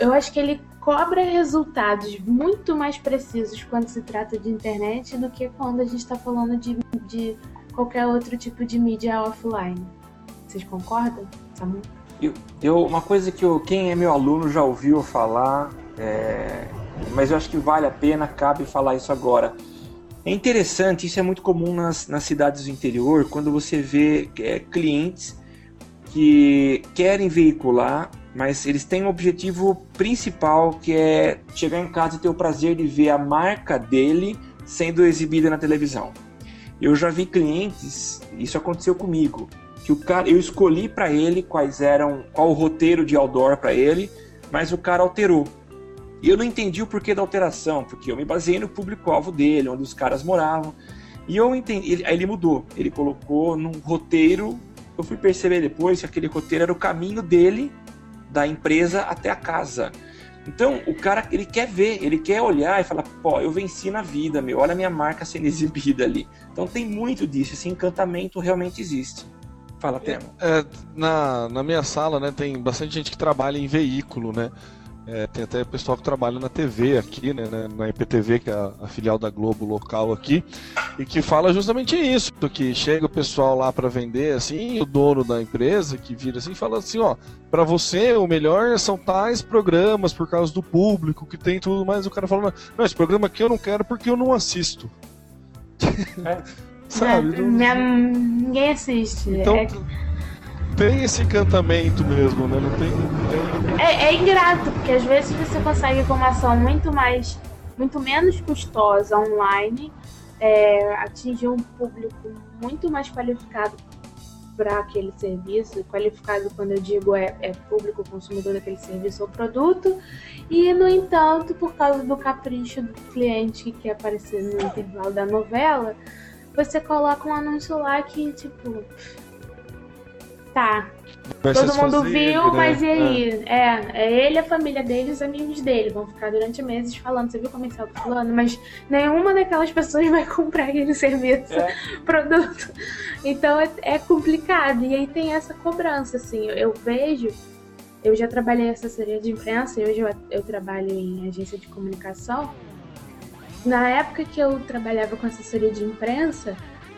Eu acho que ele cobra resultados muito mais precisos quando se trata de internet do que quando a gente tá falando de, de qualquer outro tipo de mídia offline. Vocês concordam, Samu? Eu, eu- uma coisa que eu- quem é meu aluno já ouviu falar, é, mas eu acho que vale a pena, cabe falar isso agora. É interessante, isso é muito comum nas, nas cidades do interior, quando você vê é, clientes que querem veicular, mas eles têm um objetivo principal que é chegar em casa e ter o prazer de ver a marca dele sendo exibida na televisão. Eu já vi clientes, isso aconteceu comigo, que o cara, eu escolhi para ele quais eram, qual o roteiro de outdoor para ele, mas o cara alterou. E eu não entendi o porquê da alteração, porque eu me baseei no público-alvo dele, onde os caras moravam. E eu entendi, ele, aí ele mudou, ele colocou num roteiro. Eu fui perceber depois que aquele roteiro era o caminho dele, da empresa até a casa. Então, o cara, ele quer ver, ele quer olhar e falar, pô, eu venci na vida, meu, olha a minha marca sendo exibida ali. Então tem muito disso, esse encantamento realmente existe. Fala, Temo. É, na, na minha sala, né, tem bastante gente que trabalha em veículo, né? É, tem até pessoal que trabalha na TV aqui, né, né, na IPTV, que é a, a filial da Globo local aqui, e que fala justamente isso, que chega o pessoal lá para vender, assim, o dono da empresa que vira assim, fala assim, ó, para você o melhor são tais programas por causa do público, que tem tudo mais, o cara fala, não, esse programa aqui eu não quero porque eu não assisto. É. <laughs> Sabe? Não- minha- ninguém assiste. Então É- tem esse encantamento mesmo, né? Não tem. É, é ingrato, porque às vezes você consegue com uma ação muito mais, muito menos custosa online, é, atingir um público muito mais qualificado para aquele serviço. Qualificado, quando eu digo, é, é público consumidor daquele serviço ou produto. E, no entanto, por causa do capricho do cliente que quer aparecer no intervalo da novela, você coloca um anúncio lá que, tipo, Tá. Vai Todo mundo viu, né? mas e É. aí? É. é, ele, a família dele e os amigos dele vão ficar durante meses falando, você viu como é que tá fulano? Mas nenhuma daquelas pessoas <laughs> vai comprar aquele serviço, É. <laughs> produto. Então é, é complicado. E aí tem essa cobrança, assim. Eu, eu vejo, eu já trabalhei em assessoria de imprensa e hoje eu, eu trabalho em agência de comunicação. Na época que eu trabalhava com assessoria de imprensa,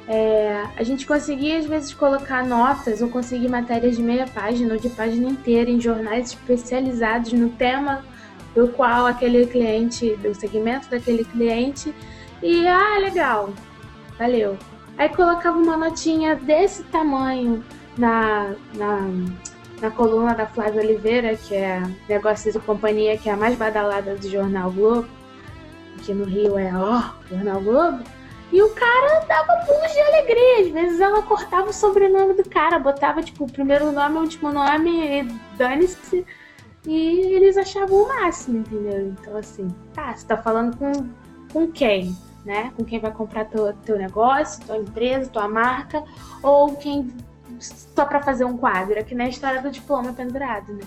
é, a gente conseguia às vezes colocar notas ou conseguir matérias de meia página ou de página inteira em jornais especializados no tema do qual aquele cliente, do segmento daquele cliente, e ah, legal, valeu. Aí colocava uma notinha desse tamanho na, na, na coluna da Flávia Oliveira, que é Negócios e Companhia, que é a mais badalada do Jornal Globo, que no Rio é ó, Jornal Globo. E o cara dava pulos de alegria. Às vezes ela cortava o sobrenome do cara, botava tipo o primeiro nome, o último nome, e dane-se. E eles achavam o máximo, entendeu? Então, assim, tá, você tá falando com, com quem? Né? Com quem vai comprar teu, teu negócio, tua empresa, tua marca, ou quem só pra fazer um quadro, é que nem a história do diploma pendurado, né?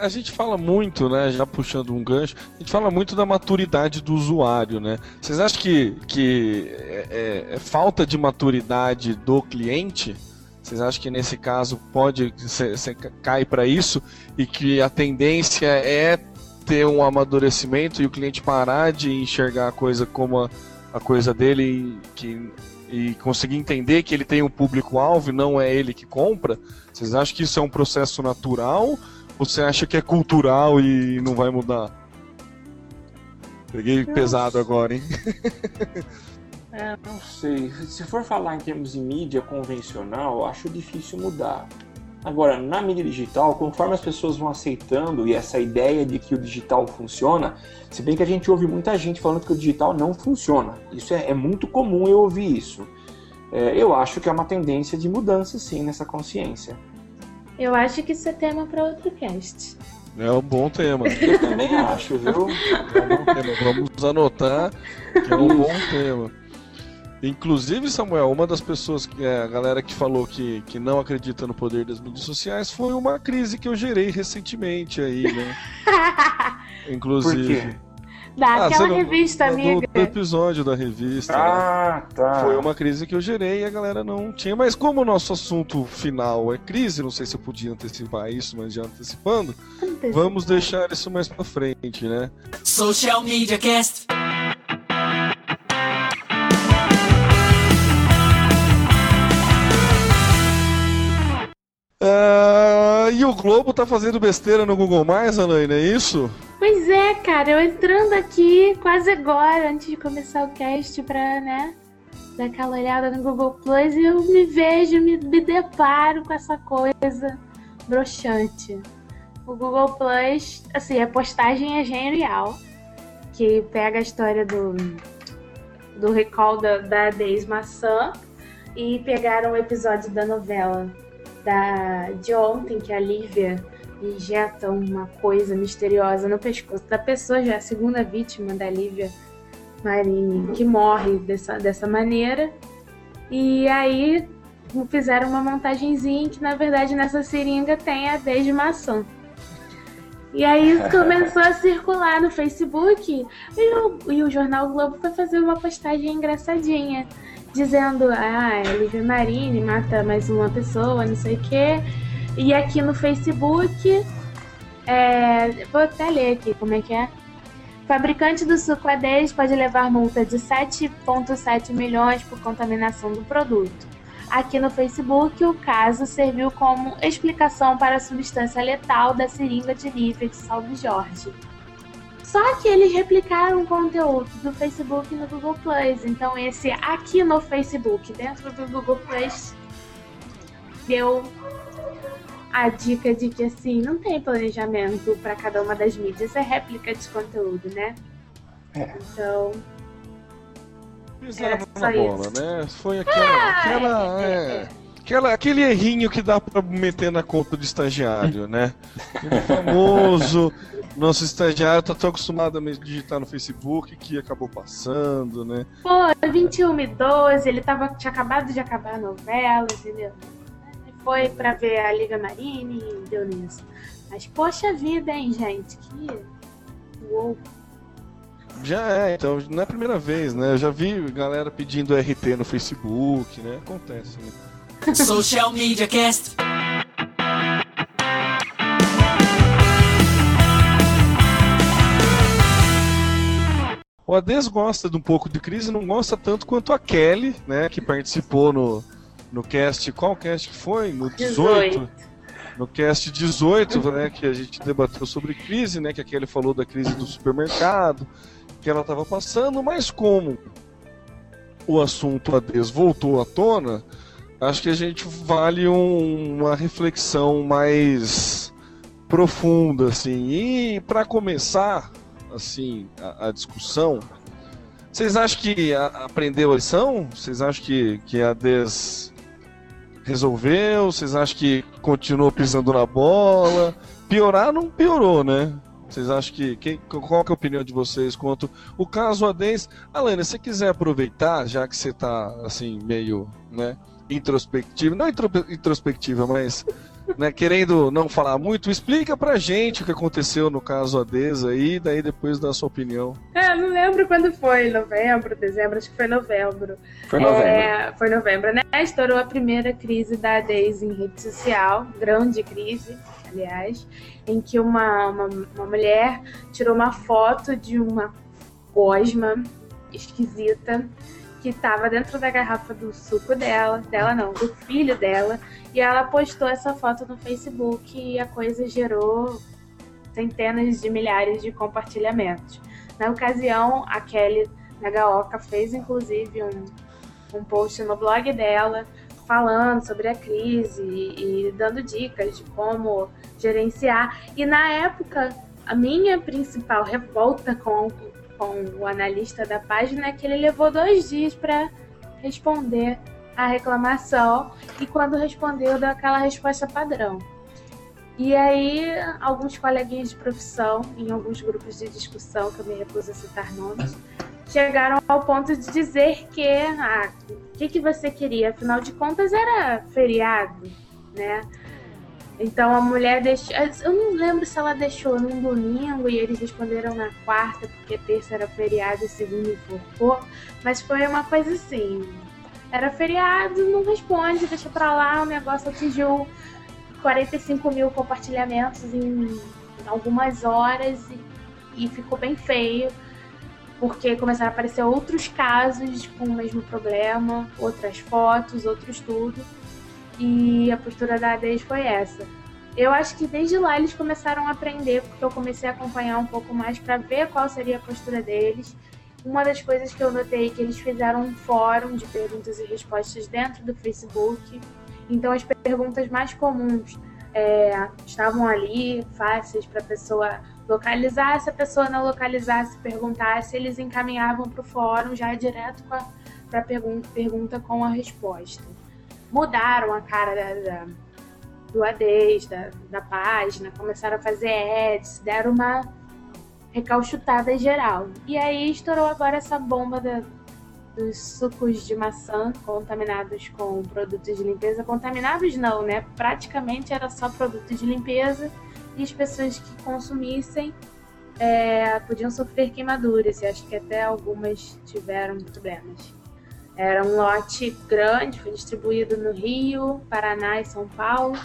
A gente fala muito, né? Já puxando um gancho, a gente fala muito da maturidade do usuário, né? Vocês acham que, que é, é- é falta de maturidade do cliente? Vocês acham que nesse caso pode você cai para isso e que a tendência é ter um amadurecimento e o cliente parar de enxergar a coisa como a, a coisa dele e, que, e conseguir entender que ele tem um público-alvo e não é ele que compra? Vocês acham que isso é um processo natural você acha que é cultural e não vai mudar? Peguei pesado agora, hein? É, não sei. Se for falar em termos de mídia convencional, eu acho difícil mudar. Agora, na mídia digital, conforme as pessoas vão aceitando e essa ideia de que o digital funciona, se bem que a gente ouve muita gente falando que o digital não funciona. Isso é, é muito comum eu ouvir isso. É, eu acho que é uma tendência de mudança, sim, nessa consciência. Eu acho que isso é tema para outro cast. É um bom tema. <laughs> Eu também acho, viu? É um bom tema. Vamos anotar que é um bom tema. Inclusive, Samuel, uma das pessoas, que é, a galera que falou que, que não acredita no poder das mídias sociais foi uma crise que eu gerei recentemente aí, né? <laughs> Por Inclusive. quê? Daquela não- revista, do- amiga. Do episódio da revista. né? Ah, tá. Foi uma crise que eu gerei e a galera não tinha. Mas como o nosso assunto final é crise, não sei se eu podia antecipar isso, mas já antecipando, vamos deixar isso mais pra frente, né? Social Media Cast. Ah, e o Globo tá fazendo besteira no Google Mais, Anaína, é isso? Pois é, cara, eu entrando aqui quase agora, antes de começar o cast, pra, né, dar aquela olhada no Google Plus, e eu me vejo, me, me deparo com essa coisa broxante. O Google Plus, assim, a postagem é genial, que pega a história do, do recall da, da Days Maçã e pegaram o episódio da novela da, de ontem, que a Lívia injeta uma coisa misteriosa no pescoço da pessoa, já é a segunda vítima da Lívia Marini, que morre dessa, dessa maneira. E aí fizeram uma montagenzinha que, na verdade, nessa seringa tem a Deise Maçã. E aí <laughs> começou a circular no Facebook e o, e o Jornal Globo foi fazer uma postagem engraçadinha, dizendo, ah, a Lívia Marini mata mais uma pessoa, não sei o quê. E aqui no Facebook, é, vou até ler aqui como é que é. Fabricante do suco A10 pode levar multa de 7,7 milhões por contaminação do produto. Aqui no Facebook, o caso serviu como explicação para a substância letal da seringa de Lívia de Salve Jorge. Só que eles replicaram o conteúdo do Facebook no Google Plus. Então, esse aqui no Facebook, dentro do Google Plus, deu a dica de que assim, não tem planejamento para cada uma das mídias, é réplica de conteúdo, né? É. Então, Pisaram É, na bola, isso. né? Foi aquela. aquela, é, é, é. aquela- aquele errinho que dá pra meter na conta do estagiário, né? Aquele famoso. Nosso estagiário tá tão acostumado a me digitar no Facebook que acabou passando, né? pô, 21 e 12, ele tava, tinha acabado de acabar a novela, entendeu? Foi pra ver a Liga Marine e deu nisso. Mas poxa vida, hein, gente? Que. Uou. Já é, então não é a primeira vez, né? Eu já vi galera pedindo RT no Facebook, né? Acontece, né? Social Media Cast. O Ades gosta de um pouco de crise, não gosta tanto quanto a Kelly, né? Que participou no, no cast. Qual cast que foi? No 18? 18. No cast 18, né? Que a gente debateu sobre crise, né? Que a Kelly falou da crise do supermercado, que ela estava passando, mas como o assunto Ades voltou à tona, acho que a gente vale um- uma reflexão mais profunda, assim. E para começar, assim, a, a discussão, vocês acham que a- aprendeu a lição? Vocês acham que, que a Des resolveu? Vocês acham que continuou pisando na bola? Piorar não piorou, né? Vocês acham que. Quem, qual que é a opinião de vocês quanto o caso Adens? Alana, se você quiser aproveitar, já que você tá assim, meio, né, introspectiva, não intro- introspectiva, mas né, querendo não falar muito, explica pra gente o que aconteceu no caso Ades aí, daí depois dá a sua opinião. É, não lembro quando foi, novembro, dezembro, acho que foi novembro. Foi novembro. É, foi novembro, né? Estourou a primeira crise da Daisy em rede social, grande crise, aliás, em que uma, uma, uma mulher tirou uma foto de uma gosma esquisita que estava dentro da garrafa do suco dela, dela não, do filho dela, e ela postou essa foto no Facebook e a coisa gerou centenas de milhares de compartilhamentos. Na ocasião, a Kelly Nagaoka fez inclusive um, um post no blog dela falando sobre a crise e, e dando dicas de como gerenciar. E na época, a minha principal revolta com, com o analista da página é que ele levou dois dias para responder a reclamação e quando respondeu deu aquela resposta padrão. E aí, alguns coleguinhas de profissão, em alguns grupos de discussão, que eu me recuso a citar nomes, chegaram ao ponto de dizer que ah, o que, que você queria? Afinal de contas, era feriado, né? Então a mulher deixou. Eu não lembro se ela deixou num domingo e eles responderam na quarta, porque terça era feriado e segunda enforcou. Mas foi uma coisa assim. Era feriado, não responde, deixa pra lá, o negócio atingiu 45 mil compartilhamentos em algumas horas e, e ficou bem feio porque começaram a aparecer outros casos com o mesmo problema, outras fotos, outros tudo. E a postura da ADES foi essa. Eu acho que desde lá eles começaram a aprender, porque eu comecei a acompanhar um pouco mais para ver qual seria a postura deles. Uma das coisas que eu notei é que eles fizeram um fórum de perguntas e respostas dentro do Facebook. Então as perguntas mais comuns é, estavam ali, fáceis para a pessoa localizar. Se a pessoa não localizasse, perguntasse, eles encaminhavam para o fórum já direto para a pergunta, pergunta com a resposta. Mudaram a cara da, da, do ADES, da, da página, começaram a fazer ads, deram uma recalchutada geral. E aí estourou agora essa bomba da, dos sucos de maçã contaminados com produtos de limpeza. Contaminados não, né? Praticamente era só produto de limpeza e as pessoas que consumissem é, podiam sofrer queimaduras e acho que até algumas tiveram problemas. Era um lote grande, foi distribuído no Rio, Paraná e São Paulo.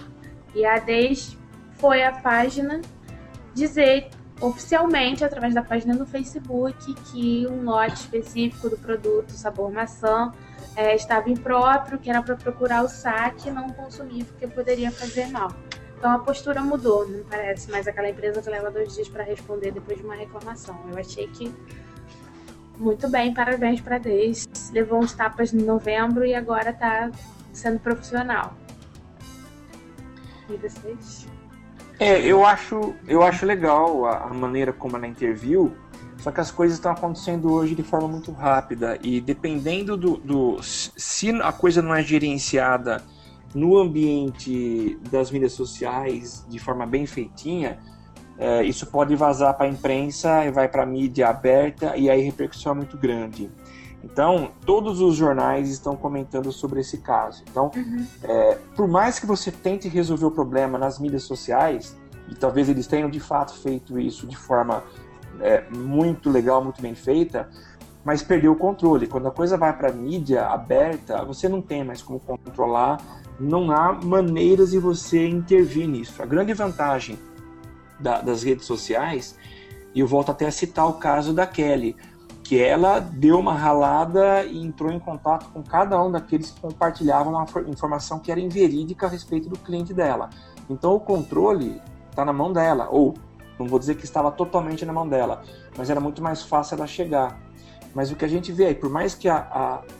E a DES foi a página dizer oficialmente, através da página no Facebook, que um lote específico do produto sabor maçã é, estava impróprio, que era para procurar o saque e não consumir, porque poderia fazer mal. Então a postura mudou, não parece mais aquela empresa que leva dois dias para responder depois de uma reclamação. Eu achei que muito bem, parabéns para a Deis. Levou uns tapas em novembro e agora está sendo profissional. E vocês? É, eu acho, eu acho legal a, a maneira como ela interviu, só que as coisas estão acontecendo hoje de forma muito rápida e dependendo do, do se a coisa não é gerenciada no ambiente das mídias sociais de forma bem feitinha, é, isso pode vazar para a imprensa e vai para a mídia aberta e aí repercussão é muito grande. Então, todos os jornais estão comentando sobre esse caso. Então, uhum. é, por mais que você tente resolver o problema nas mídias sociais, e talvez eles tenham de fato feito isso de forma é, muito legal, muito bem feita, mas perdeu o controle. Quando a coisa vai para a mídia aberta, você não tem mais como controlar, não há maneiras de você intervir nisso. A grande vantagem da, das redes sociais, e eu volto até a citar o caso da Kelly, que ela deu uma ralada e entrou em contato com cada um daqueles que compartilhavam uma informação que era inverídica a respeito do cliente dela. Então o controle está na mão dela, ou não vou dizer que estava totalmente na mão dela, mas era muito mais fácil ela chegar. Mas o que a gente vê aí, por mais que a,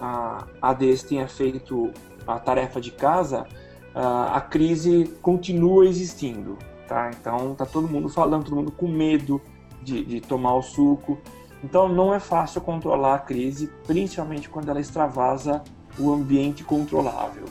a, a ADS tenha feito a tarefa de casa, a, a crise continua existindo. Tá? Então tá todo mundo falando, todo mundo com medo de, de tomar o suco. Então não é fácil controlar a crise, principalmente quando ela extravasa o ambiente controlável.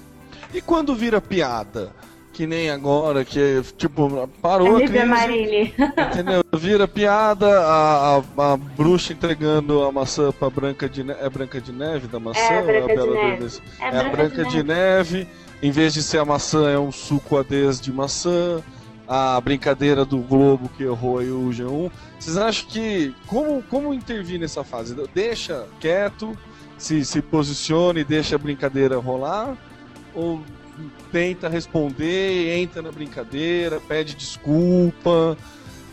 E quando vira piada? que nem agora, que tipo, parou a crise. Marília. <laughs> Entendeu? Vira piada, a, a, a, bruxa entregando a maçã pra Branca de Neve. É Branca de Neve da maçã? É, Branca de Neve. É, é a Branca de, de neve. neve. Em vez de ser a maçã, é um suco ADES de maçã. A brincadeira do Globo que errou aí o G1. Vocês acham que. Como, como intervir nessa fase? Deixa quieto, se, se posicione deixa a brincadeira rolar? Ou tenta responder, entra na brincadeira, pede desculpa,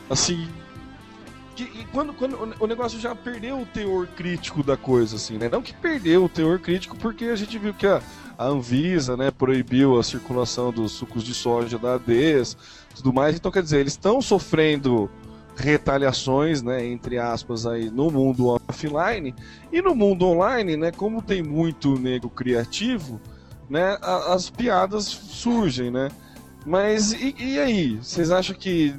assim. E quando, quando o negócio já perdeu o teor crítico da coisa, assim, né? Não que perdeu o teor crítico, porque a gente viu que a, a Anvisa, né, proibiu a circulação dos sucos de soja da ADES, tudo mais. Então, quer dizer, eles estão sofrendo retaliações, né, entre aspas, aí no mundo offline e no mundo online, né, como tem muito nego criativo, né, as piadas surgem, né? Mas e, e aí? Vocês acham que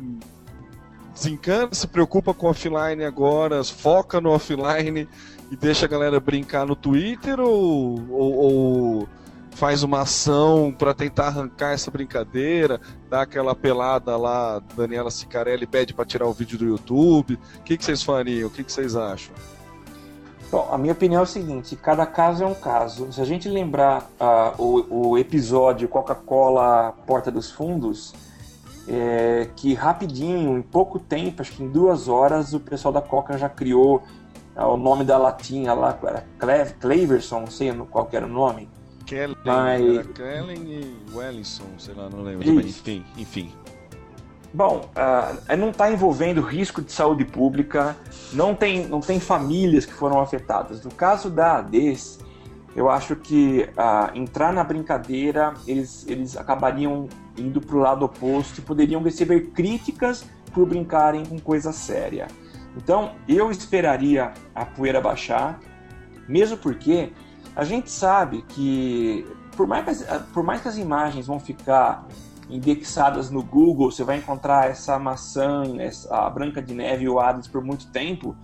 desencana, se preocupa com offline agora, foca no offline e deixa a galera brincar no Twitter ou, ou, ou faz uma ação para tentar arrancar essa brincadeira, dá aquela pelada lá, Daniela Sicarelli pede para tirar o vídeo do YouTube. O que, que vocês fariam? O que, que vocês acham? Bom, a minha opinião é o seguinte: cada caso é um caso. Se a gente lembrar uh, o, o, episódio Coca-Cola Porta dos Fundos, é, que rapidinho, em pouco tempo, acho que em duas horas, o pessoal da Coca já criou uh, o nome da latinha lá, era Cleverson, não sei qual era o nome. Kellen, Mas... Kellen e Wellington, sei lá, não lembro. Enfim, enfim. Bom, uh, não está envolvendo risco de saúde pública, não tem, não tem famílias que foram afetadas. No caso da ADES, eu acho que uh, entrar na brincadeira, eles, eles acabariam indo para o lado oposto e poderiam receber críticas por brincarem com coisa séria. Então, eu esperaria a poeira baixar, mesmo porque a gente sabe que, por mais que as, por mais que as imagens vão ficar indexadas no Google, você vai encontrar essa maçã, essa, a Branca de Neve e o Hades por muito tempo,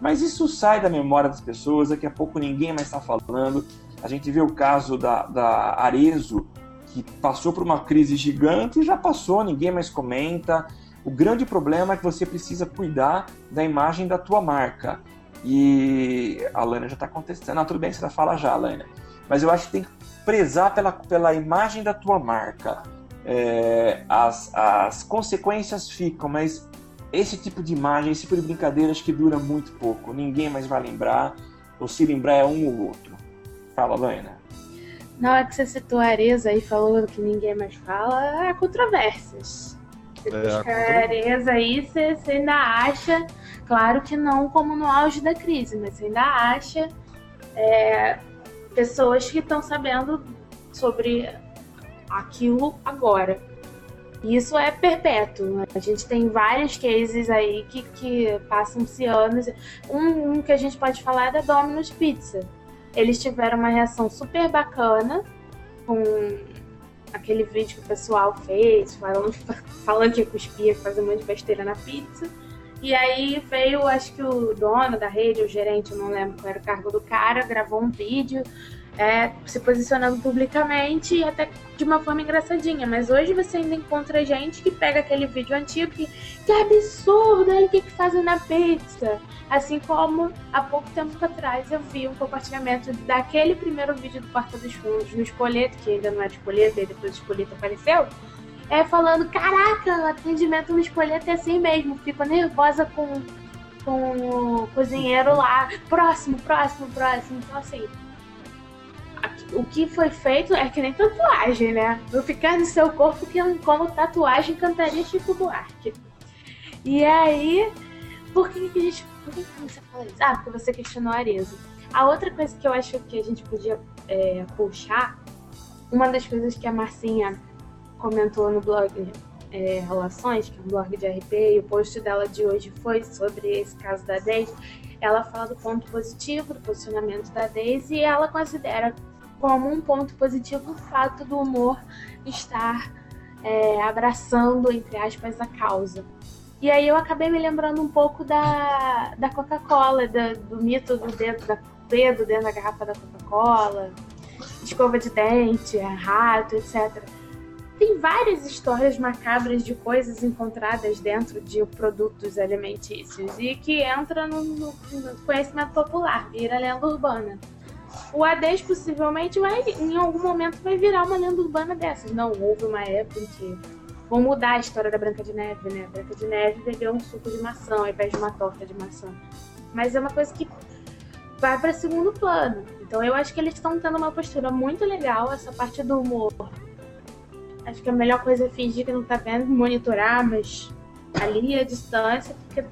mas isso sai da memória das pessoas, daqui a pouco ninguém mais está falando. A gente vê o caso da, da Arezo, que passou por uma crise gigante e já passou, ninguém mais comenta. O grande problema é que você precisa cuidar da imagem da tua marca. E a Lana já está contestando. Ah, tudo bem, você já fala já, Lana. Mas eu acho que tem que prezar pela, pela imagem da tua marca é, as, as consequências ficam, mas esse tipo de imagem, esse tipo de brincadeira acho que dura muito pouco. Ninguém mais vai lembrar, ou se lembrar é um ou outro. Fala, Laina. Na hora que você citou a Areza e falou que ninguém mais fala, há controvérsias. Você é, busca a Areza aí, você, você ainda acha, claro que não como no auge da crise, mas você ainda acha é, pessoas que estão sabendo sobre aquilo agora. Isso é perpétuo. A gente tem vários cases aí que, que passam-se anos. Um, um, que a gente pode falar é da Domino's Pizza. Eles tiveram uma reação super bacana com aquele vídeo que o pessoal fez, falando, <laughs> falando que cuspia, fazer um monte de besteira na pizza. E aí veio, acho que o dono da rede, o gerente, não lembro qual era o cargo do cara, gravou um vídeo é, se posicionando publicamente e até de uma forma engraçadinha. Mas hoje você ainda encontra gente que pega aquele vídeo antigo que, que absurdo, olha o que, que fazem na pizza. Assim como há pouco tempo atrás eu vi um compartilhamento daquele primeiro vídeo do Porta dos Fundos no Espoleto, que ainda não era Espoleto, e depois o Espoleto apareceu. É falando, caraca, o atendimento no Espoleto é assim mesmo, fico nervosa com, com o cozinheiro lá, próximo, próximo, próximo. Então assim, o que foi feito é que nem tatuagem, né? Vou ficar no seu corpo que como tatuagem cantaria Chico Buarque. E aí, por que, que a gente. Por que, que você falou isso? Ah, porque você questionou a Arezo. A outra coisa que eu acho que a gente podia é, puxar, uma das coisas que a Marcinha comentou no blog é, Relações, que é um blog de RP, e o post dela de hoje foi sobre esse caso da Daisy. Ela fala do ponto positivo do posicionamento da Daisy e ela considera como um ponto positivo o fato do humor estar é, abraçando, entre aspas, a causa. E aí eu acabei me lembrando um pouco da, da Coca-Cola, do mito do dedo, da, dedo dentro da garrafa da Coca-Cola, escova de dente, rato, etc. Tem várias histórias macabras de coisas encontradas dentro de produtos alimentícios e que entra no, no, no conhecimento popular, vira lenda urbana o Hades possivelmente vai, em algum momento, vai virar uma lenda urbana dessas. Não, houve uma época em que vão mudar a história da Branca de Neve, né? A Branca de Neve bebeu um suco de maçã ao invés de uma torta de maçã. Mas é uma coisa que vai para segundo plano. Então eu acho que eles estão tendo uma postura muito legal, essa parte do humor. Acho que a melhor coisa é fingir que não tá vendo, monitorar, mas ali a distância, porque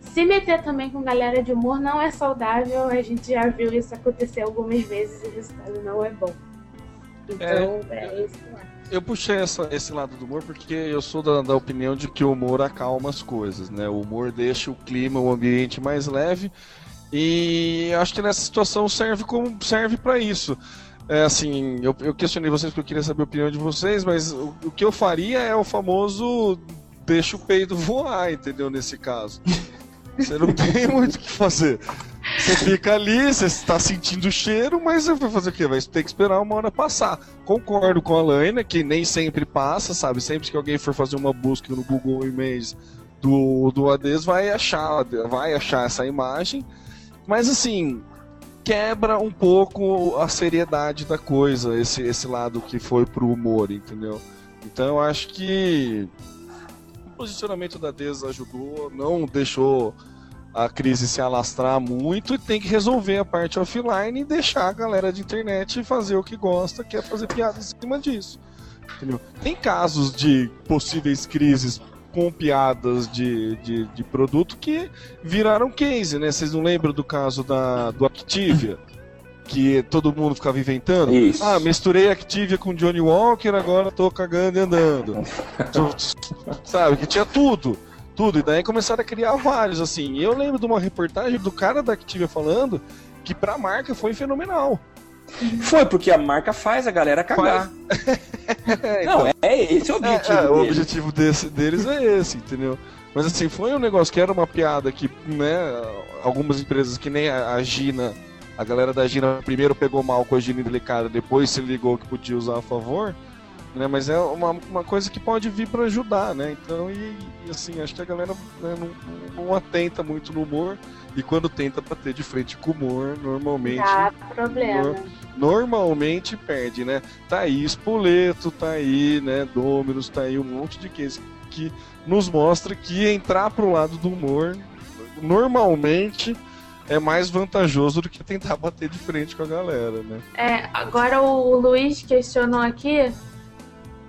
se meter também com galera de humor não é saudável, a gente já viu isso acontecer algumas vezes e o resultado não é bom. Então, é, é isso eu puxei essa, esse lado do humor porque eu sou da, da, opinião de que o humor acalma as coisas, né? O humor deixa o clima, o ambiente mais leve e acho que nessa situação serve como serve para isso. É assim, eu, eu, questionei vocês porque eu queria saber a opinião de vocês, mas o, o que eu faria é o famoso deixa o peido <laughs> voar, entendeu? Nesse caso. Você não tem <laughs> muito o que fazer. Você fica ali, você está sentindo o cheiro, mas você vai fazer o quê? Vai ter que esperar uma hora passar. Concordo com a Laina, que nem sempre passa, sabe? Sempre que alguém for fazer uma busca no Google Images do, do ADES, vai achar, vai achar essa imagem. Mas assim, quebra um pouco a seriedade da coisa, esse, esse lado que foi pro humor, entendeu? Então eu acho que posicionamento da DES ajudou, não deixou a crise se alastrar muito e tem que resolver a parte offline e deixar a galera de internet fazer o que gosta, que é fazer piada em cima disso. Entendeu? Tem casos de possíveis crises com piadas de, de, de, produto que viraram case, né? Vocês não lembram do caso da, do Activia? que todo mundo ficava inventando. Isso. Ah, misturei Activia com Johnny Walker, agora tô cagando e andando. <laughs> Sabe, que tinha tudo. Tudo. E daí começaram a criar vários, assim. Eu lembro de uma reportagem do cara da Activia falando que pra marca foi fenomenal. Foi, porque a marca faz a galera cagar. é, então, <laughs> Não, é esse o objetivo. É, é, o objetivo desse, deles é esse, entendeu? Mas assim, foi um negócio que era uma piada que, né, algumas empresas que nem a Gina a galera da Gina primeiro pegou mal com a Gina delicada, depois se ligou que podia usar a favor, né? Mas é uma, uma coisa que pode vir para ajudar, né? Então, e, e, assim, acho que a galera né, não, não atenta muito no humor e quando tenta bater de frente com o humor, normalmente. Dá problema. Normalmente perde, né? Tá aí Spoleto, tá aí, né? Dominus, tá aí um monte de case que nos mostra que entrar pro lado do humor normalmente é mais vantajoso do que tentar bater de frente com a galera, né? É, agora o Luiz questionou aqui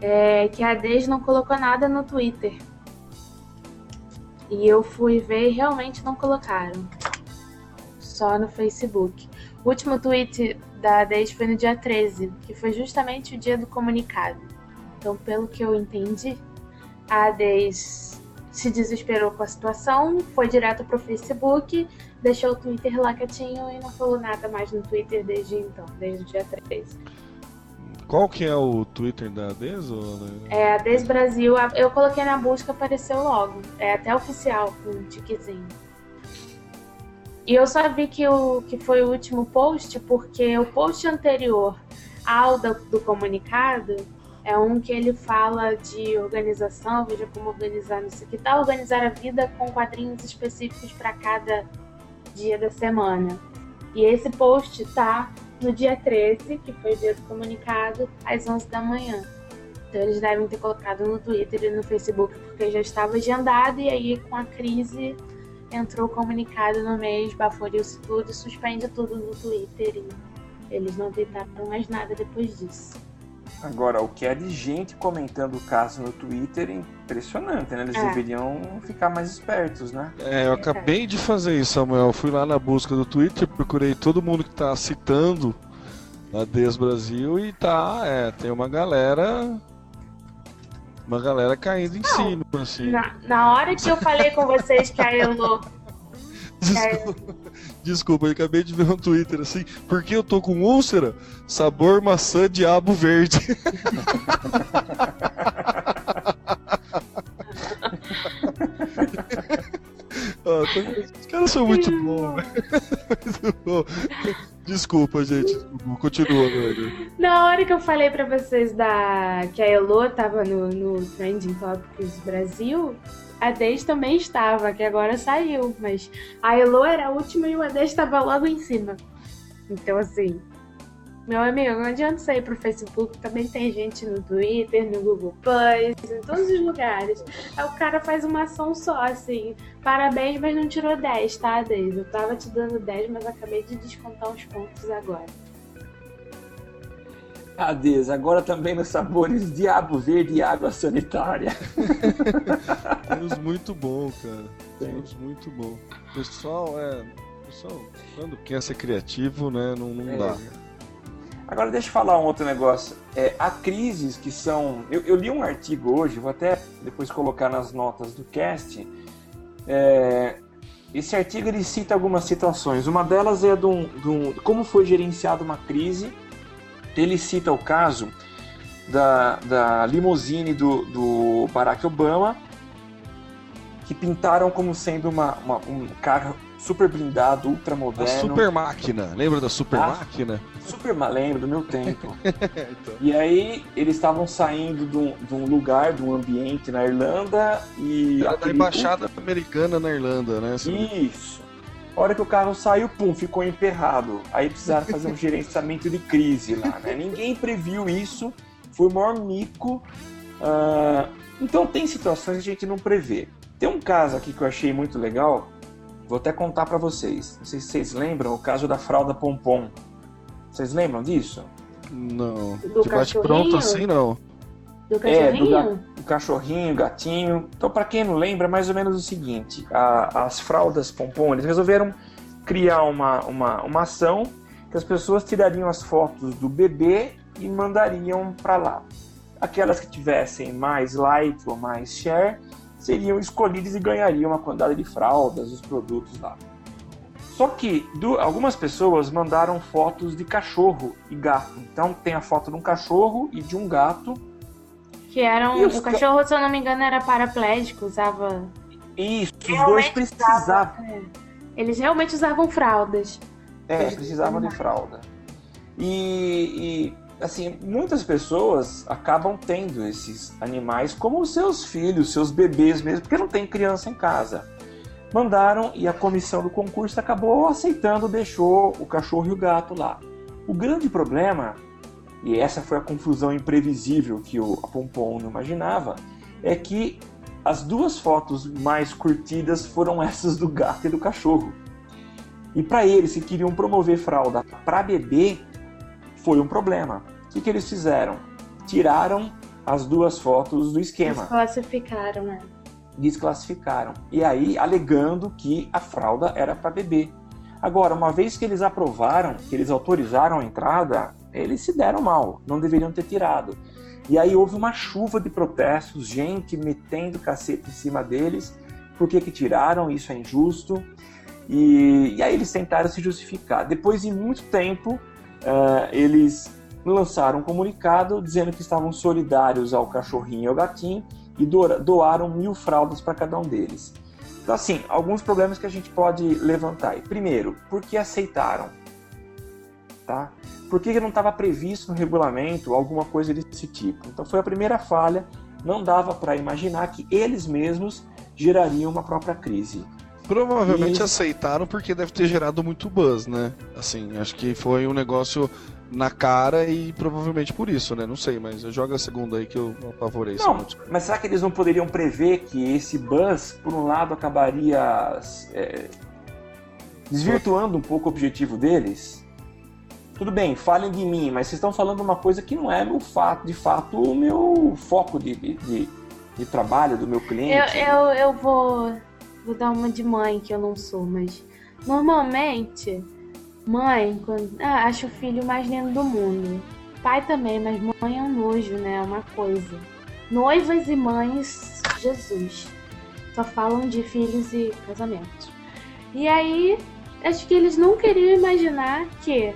é, que a Deis não colocou nada no Twitter. E eu fui ver e realmente não colocaram. Só no Facebook. O último tweet da Deis foi no dia 13, que foi justamente o dia do comunicado. Então, pelo que eu entendi, a Deis se desesperou com a situação, foi direto pro Facebook deixou o Twitter lá quietinho e não falou nada mais no Twitter desde então, desde o dia 13. Qual que é o Twitter da Des? Ou... É a Des Brasil. Eu coloquei na busca, apareceu logo. É até oficial, com um tiquezinho. E eu só vi que, o, que foi o último post porque o post anterior ao do, do comunicado é um que ele fala de organização, veja como organizar isso aqui, tá? Organizar a vida com quadrinhos específicos para cada dia da semana. E esse post tá no dia 13, que foi o dia do comunicado, às 11 da manhã. Então eles devem ter colocado no Twitter e no Facebook porque já estava agendado e aí com a crise entrou o comunicado no mês, baforiu isso tudo e suspende tudo no Twitter e eles não tentaram mais nada depois disso. Agora, o que é de gente comentando o caso no Twitter é impressionante, né? Eles É. deveriam ficar mais espertos, né? É, eu acabei de fazer isso, Samuel. Fui lá na busca do Twitter, procurei todo mundo que tá citando a Des Brasil e tá, é, tem uma galera. Uma galera caindo em cima, assim. Na, na hora que eu falei com vocês que a Elo. <laughs> Desculpa, desculpa, eu acabei de ver um Twitter assim, porque eu tô com úlcera, sabor maçã diabo verde. <laughs> Tô- Os caras são muito bons. <laughs> Muito bom. Desculpa, gente. Continua, velho. Na hora que eu falei pra vocês da que a Elo tava no, no Trending Topics Brasil, a Dez também estava, que agora saiu. Mas a Elo era a última e o Ades estava logo em cima. Então, assim, meu amigo, não adianta sair pro Facebook, também tem gente no Twitter, no Google Plus, em todos os lugares. Aí o cara faz uma ação só, assim, parabéns, mas não tirou 10, tá, Dez? Eu tava te dando 10, mas acabei de descontar uns pontos agora. Ades, agora também nos sabores Diabo Verde e Água Sanitária. <laughs> Temos muito bom, cara. Temos muito bom. Pessoal, é. Pessoal, quando quer ser criativo, né? Não, não É. dá. Agora deixa eu falar um outro negócio. É, há crises que são. Eu, eu li um artigo hoje, vou até depois colocar nas notas do cast. É, esse artigo ele cita algumas situações. Uma delas é de um, de um- como foi gerenciada uma crise. Ele cita o caso da, da limusine do, do Barack Obama, que pintaram como sendo uma, uma- um carro super blindado, ultra A moderno. super máquina. Lembra da super Ah. máquina? Super lembro do meu tempo. <laughs> Então. E aí eles estavam saindo de um, de um lugar, de um ambiente na Irlanda e. Era da aquele- embaixada americana na Irlanda, né? Isso. A hora que o carro saiu, pum, ficou emperrado. Aí precisaram fazer um <laughs> gerenciamento de crise lá, né? Ninguém previu isso, foi o maior mico. Ah, então tem situações que a gente não prevê. Tem um caso aqui que eu achei muito legal, vou até contar pra vocês. Não sei se vocês lembram, o caso da fralda pompom. Vocês lembram disso? Não. Do De bate pronto cachorrinho? assim, não. Do É, do cachorrinho? o cachorrinho, o gatinho. Então, para quem não lembra, é mais ou menos o seguinte: a- as fraldas pompom, eles resolveram criar uma, uma, uma ação que as pessoas tirariam as fotos do bebê e mandariam para lá. Aquelas que tivessem mais like ou mais share seriam escolhidas e ganhariam uma quantidade de fraldas, os produtos lá. Só que du- algumas pessoas mandaram fotos de cachorro e gato. Então tem a foto de um cachorro e de um gato Que eram. Os O ca- cachorro, se eu não me engano, era paraplégico, usava. Isso, os dois precisavam. Eles realmente usavam fraldas. É, precisavam de fralda. E, e, assim, muitas pessoas acabam tendo esses animais como seus filhos, seus bebês mesmo, porque não tem criança em casa. Mandaram e a comissão do concurso acabou aceitando, deixou o cachorro e o gato lá. O grande problema, e essa foi a confusão imprevisível que o Pompom não imaginava, é que as duas fotos mais curtidas foram essas do gato e do cachorro. E para eles que queriam promover fralda para bebê, foi um problema. O que, que eles fizeram? Tiraram as duas fotos do esquema, Desclassificaram, né? desclassificaram. E aí, alegando que a fralda era para bebê. Agora, uma vez que eles aprovaram, que eles autorizaram a entrada, eles se deram mal, não deveriam ter tirado. E aí houve uma chuva de protestos, gente metendo cacete em cima deles, por que, que tiraram, isso é injusto. E, e aí eles tentaram se justificar. Depois de muito tempo, eh, eles lançaram um comunicado dizendo que estavam solidários ao cachorrinho e ao gatinho e do- doaram mil fraldas para cada um deles. Então, assim, alguns problemas que a gente pode levantar. Primeiro, por que aceitaram? Tá? Por que não estava previsto no regulamento alguma coisa desse tipo? Então, foi a primeira falha. Não dava para imaginar que eles mesmos gerariam uma própria crise. Provavelmente E- aceitaram porque deve ter gerado muito buzz, né? Assim, acho que foi um negócio na cara e provavelmente por isso, né? Não sei, mas joga a segunda aí que eu apavorei. Não, mas será que eles não poderiam prever que esse buzz, por um lado, acabaria é, desvirtuando um pouco o objetivo deles? Tudo bem, falem de mim, mas vocês estão falando uma coisa que não é meu fato, de fato o meu foco de, de, de- trabalho, do meu Eu, cliente. eu, eu vou, vou dar uma de mãe, que eu não sou, mas normalmente, mãe, quando, ah, acha o filho mais lindo do mundo. Pai também, mas mãe é um nojo, né? É uma coisa. Noivas e mães, Jesus. Só falam de filhos e casamentos. E aí, acho que eles não queriam imaginar que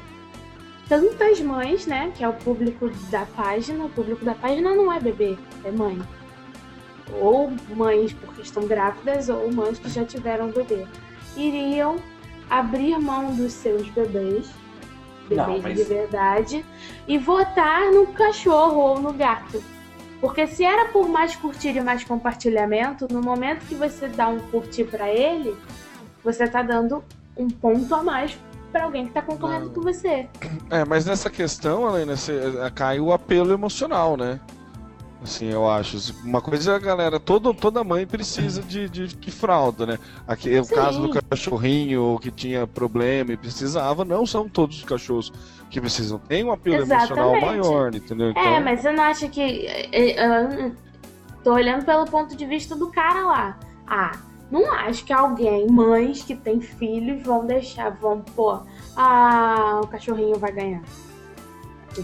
tantas mães, né? Que é o público da página, o público da página não é bebê, é mãe ou mães porque estão grávidas ou mães que já tiveram bebê, iriam abrir mão dos seus bebês, Não, bebês mas- de verdade, e votar no cachorro ou no gato. Porque se era por mais curtir e mais compartilhamento, no momento que você dá um curtir pra ele, você tá dando um ponto a mais pra alguém que tá concorrendo Não. com você. É, mas nessa questão, além nesse, cai o apelo emocional, né? Assim, eu acho. Uma coisa é a galera, todo, toda mãe precisa de, de, de fralda, né? Aqui, o caso do cachorrinho que tinha problema e precisava, não são todos os cachorros que precisam. Tem um apelo emocional Exatamente. maior, entendeu? Então, É, mas você não acha que. é, é, eu tô olhando pelo ponto de vista do cara lá. Ah, não acho que alguém, mães que têm filhos, vão deixar, vão, pô, ah, o cachorrinho vai ganhar.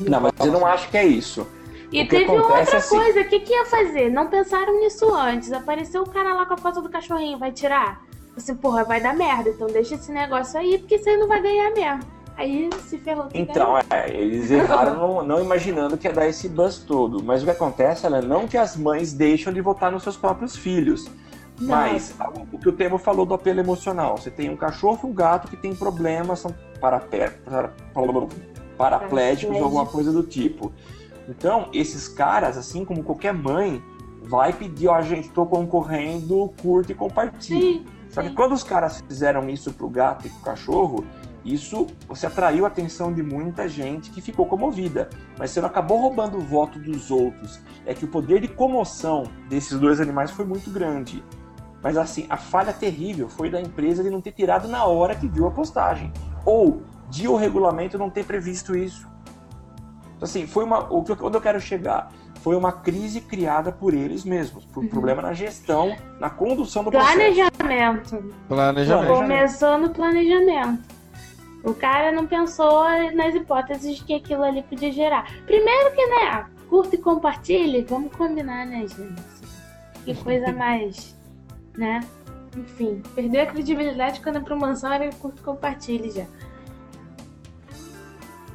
Não, mas eu não acho que é isso. E teve outra é assim- coisa, o que, que ia fazer? Não pensaram nisso antes. Apareceu o cara lá com a foto do cachorrinho, vai tirar? Assim, porra, vai dar merda, então deixa esse negócio aí, porque você não vai ganhar mesmo. Aí se ferrou. Então, é, eles erraram não, não imaginando que ia dar esse buzz todo. Mas o que acontece é não que as mães deixam de votar nos seus próprios filhos. Não. Mas o que o Temo falou do apelo emocional. Você tem um cachorro e um gato que tem problemas, são parapé, para, paraplégicos ou alguma coisa do tipo. Então, esses caras, assim como qualquer mãe, vai pedir, ó, gente, tô concorrendo, curte e compartilhe. Sim, Só que sim. quando os caras fizeram isso pro gato e pro cachorro, isso você atraiu a atenção de muita gente que ficou comovida. Mas você não acabou roubando o voto dos outros. É que o poder de comoção desses dois animais foi muito grande. Mas assim, a falha terrível foi da empresa de não ter tirado na hora que viu a postagem. Ou de o regulamento não ter previsto isso. Então, assim, foi uma. O que eu- onde eu quero chegar? Foi uma crise criada por eles mesmos, por problema na gestão, na condução do processo. Planejamento. planejamento. Começou no planejamento. O cara não pensou nas hipóteses que aquilo ali podia gerar. Primeiro que, né, curta e compartilhe, vamos combinar, né, gente? Que coisa <laughs> mais, né? Enfim, perdeu a credibilidade quando a promoção era curta e compartilhe já.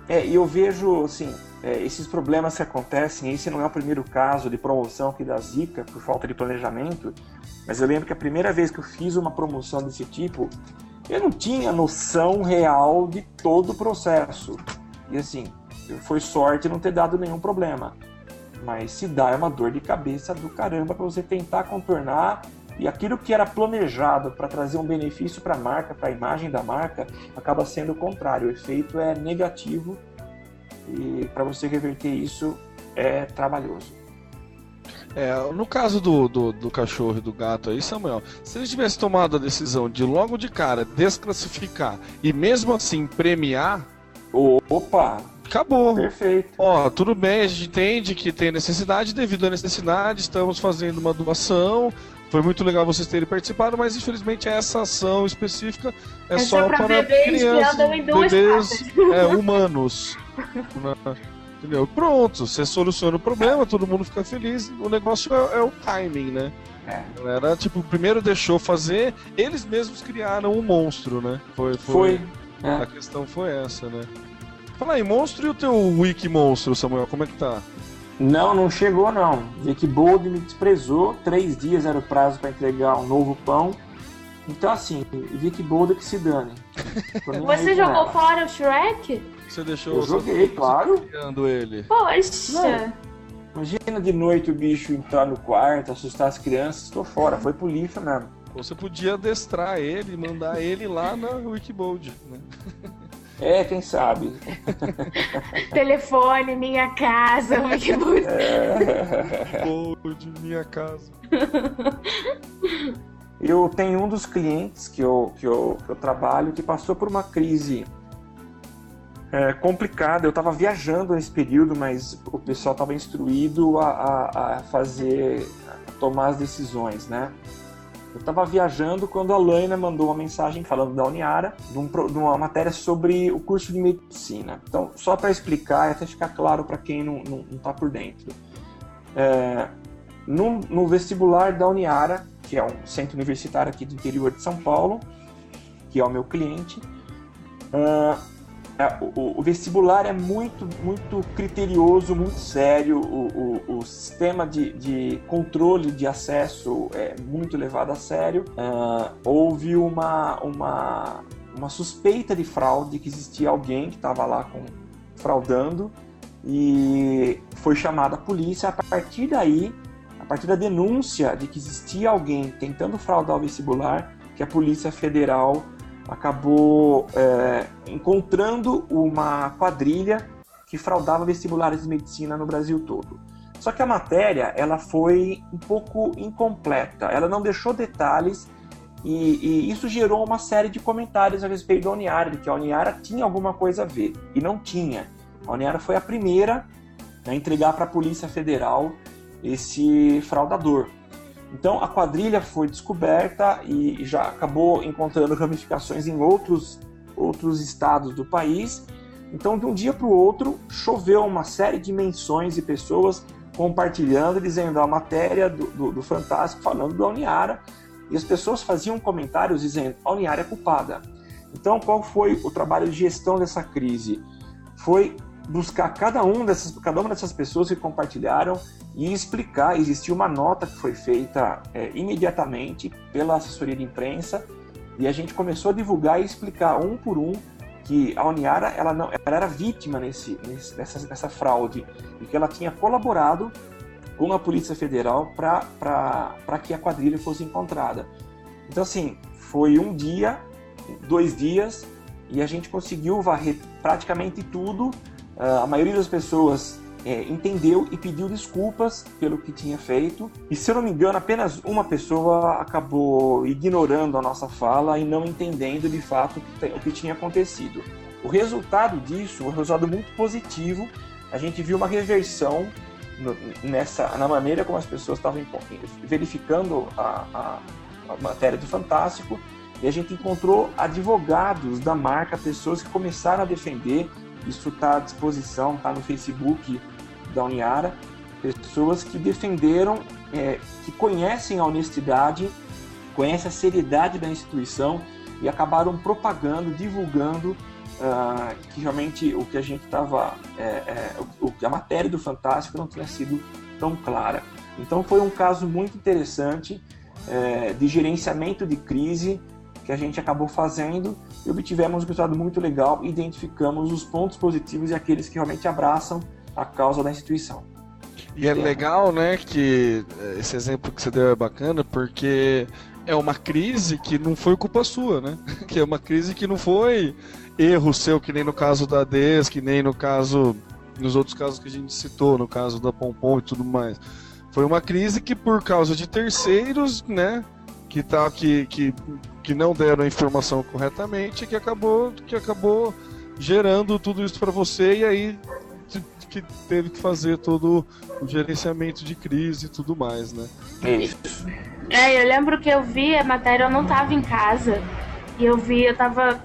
É, e eu vejo, assim, é, esses problemas que acontecem, esse não é o primeiro caso de promoção que dá zica por falta de planejamento, mas eu lembro que a primeira vez que eu fiz uma promoção desse tipo, eu não tinha noção real de todo o processo. E assim, foi sorte não ter dado nenhum problema. Mas se dá é uma dor de cabeça do caramba para você tentar contornar e aquilo que era planejado para trazer um benefício para a marca, para a imagem da marca, acaba sendo o contrário. O efeito é negativo e para você reverter isso é trabalhoso. É, no caso do, do, do cachorro e do gato aí, Samuel, se eles tivessem tomado a decisão de logo de cara desclassificar e mesmo assim premiar, Opa, acabou. perfeito. Ó, tudo bem, a gente entende que tem necessidade, devido à necessidade, estamos fazendo uma doação. Foi muito legal vocês terem participado, mas infelizmente essa ação específica é, É só, para bebês que crianças, andam em duas bebês é, humanos. <laughs> Né? Entendeu? Pronto, você soluciona o problema, todo mundo fica feliz. O negócio é, é o timing, né? É. A galera, tipo, primeiro deixou fazer, eles mesmos criaram um monstro, né? Foi, Foi. A É. questão foi essa, né? Fala aí, monstro e o teu wiki monstro, Samuel, como é que tá? Não, não chegou não. Vi que Bold me desprezou. Três dias era o prazo para entregar um novo pão. Então, assim, Boulder que se dane. <laughs> Você jogou ela. fora o Shrek? Você deixou Eu joguei, claro. criando ele. Poxa. Imagina de noite o bicho entrar no quarto, assustar as crianças, tô fora, foi pro lixo mesmo. Você podia adestrar ele e mandar ele lá na Wikibold, né? É, quem sabe. <laughs> Telefone, minha casa. que bonito. Wikibold, minha casa. Eu tenho um dos clientes que eu, que eu, que eu trabalho que passou por uma crise é, complicada. Eu estava viajando nesse período, mas o pessoal estava instruído a, a, a fazer, a tomar as decisões, né? Eu estava viajando quando a Laina mandou uma mensagem falando da Uniara, de, um de uma matéria sobre o curso de medicina. Então, só para explicar e até ficar claro para quem não está por dentro. É, no, no vestibular da Uniara, que é um centro universitário aqui do interior de São Paulo, que é o meu cliente, é, o, o vestibular é muito, muito criterioso, muito sério, o, o- o sistema de, de controle de acesso é muito levado a sério. Ah, houve uma, uma, uma suspeita de fraude, que existia alguém que estava lá com, fraudando, e foi chamada a polícia. A partir daí, a partir da denúncia de que existia alguém tentando fraudar o vestibular, que a Polícia Federal acabou é, encontrando uma quadrilha que fraudava vestibulares de medicina no Brasil todo. Só que a matéria ela foi um pouco incompleta, ela não deixou detalhes e, e isso gerou uma série de comentários a respeito da Uniara, de que a Uniara tinha alguma coisa a ver e não tinha. A Uniara foi a primeira a entregar para a Polícia Federal esse fraudador. Então a quadrilha foi descoberta e já acabou encontrando ramificações em outros, outros estados do país. Então de um dia para o outro choveu uma série de menções e pessoas compartilhando, dizendo a matéria do, do, do Fantástico falando da Uniara e as pessoas faziam comentários dizendo a Uniara é culpada. Então qual foi o trabalho de gestão dessa crise? Foi buscar cada, um dessas, cada uma dessas pessoas que compartilharam e explicar. Existiu uma nota que foi feita é, imediatamente pela assessoria de imprensa e a gente começou a divulgar e explicar um por um que a Uniara ela não, ela era vítima nesse, nesse, nessa, nessa fraude e que ela tinha colaborado com a Polícia Federal para que a quadrilha fosse encontrada. Então, assim, foi um dia, dois dias, e a gente conseguiu varrer praticamente tudo. Uh, a maioria das pessoas é, entendeu e pediu desculpas pelo que tinha feito. E se eu não me engano, apenas uma pessoa acabou ignorando a nossa fala e não entendendo de fato o que, tinha acontecido. O resultado disso, um resultado muito positivo, a gente viu uma reversão no, nessa na maneira como as pessoas estavam verificando a, a, a matéria do Fantástico e a gente encontrou advogados da marca, pessoas que começaram a defender isso está à disposição, está no Facebook da Uniara. Pessoas que defenderam, é, que conhecem a honestidade, conhecem a seriedade da instituição e acabaram propagando, divulgando uh, que realmente o que a gente estava, é, é, o, a matéria do Fantástico não tinha sido tão clara. Então foi um caso muito interessante é, de gerenciamento de crise que a gente acabou fazendo e obtivemos um resultado muito legal identificamos os pontos positivos e aqueles que realmente abraçam a causa da instituição. E é legal, né, que esse exemplo que você deu é bacana, porque é uma crise que não foi culpa sua, né? <laughs> Que é uma crise que não foi erro seu, que nem no caso da DES, que nem no caso, nos outros casos que a gente citou, no caso da Pompom e tudo mais. Foi uma crise que por causa de terceiros, né, que tá que, que, que não deram a informação corretamente que acabou que acabou gerando tudo isso para você e aí que teve que fazer todo o gerenciamento de crise e tudo mais, né? Isso. É, eu lembro que eu vi a matéria, eu não tava em casa. E eu vi, eu tava,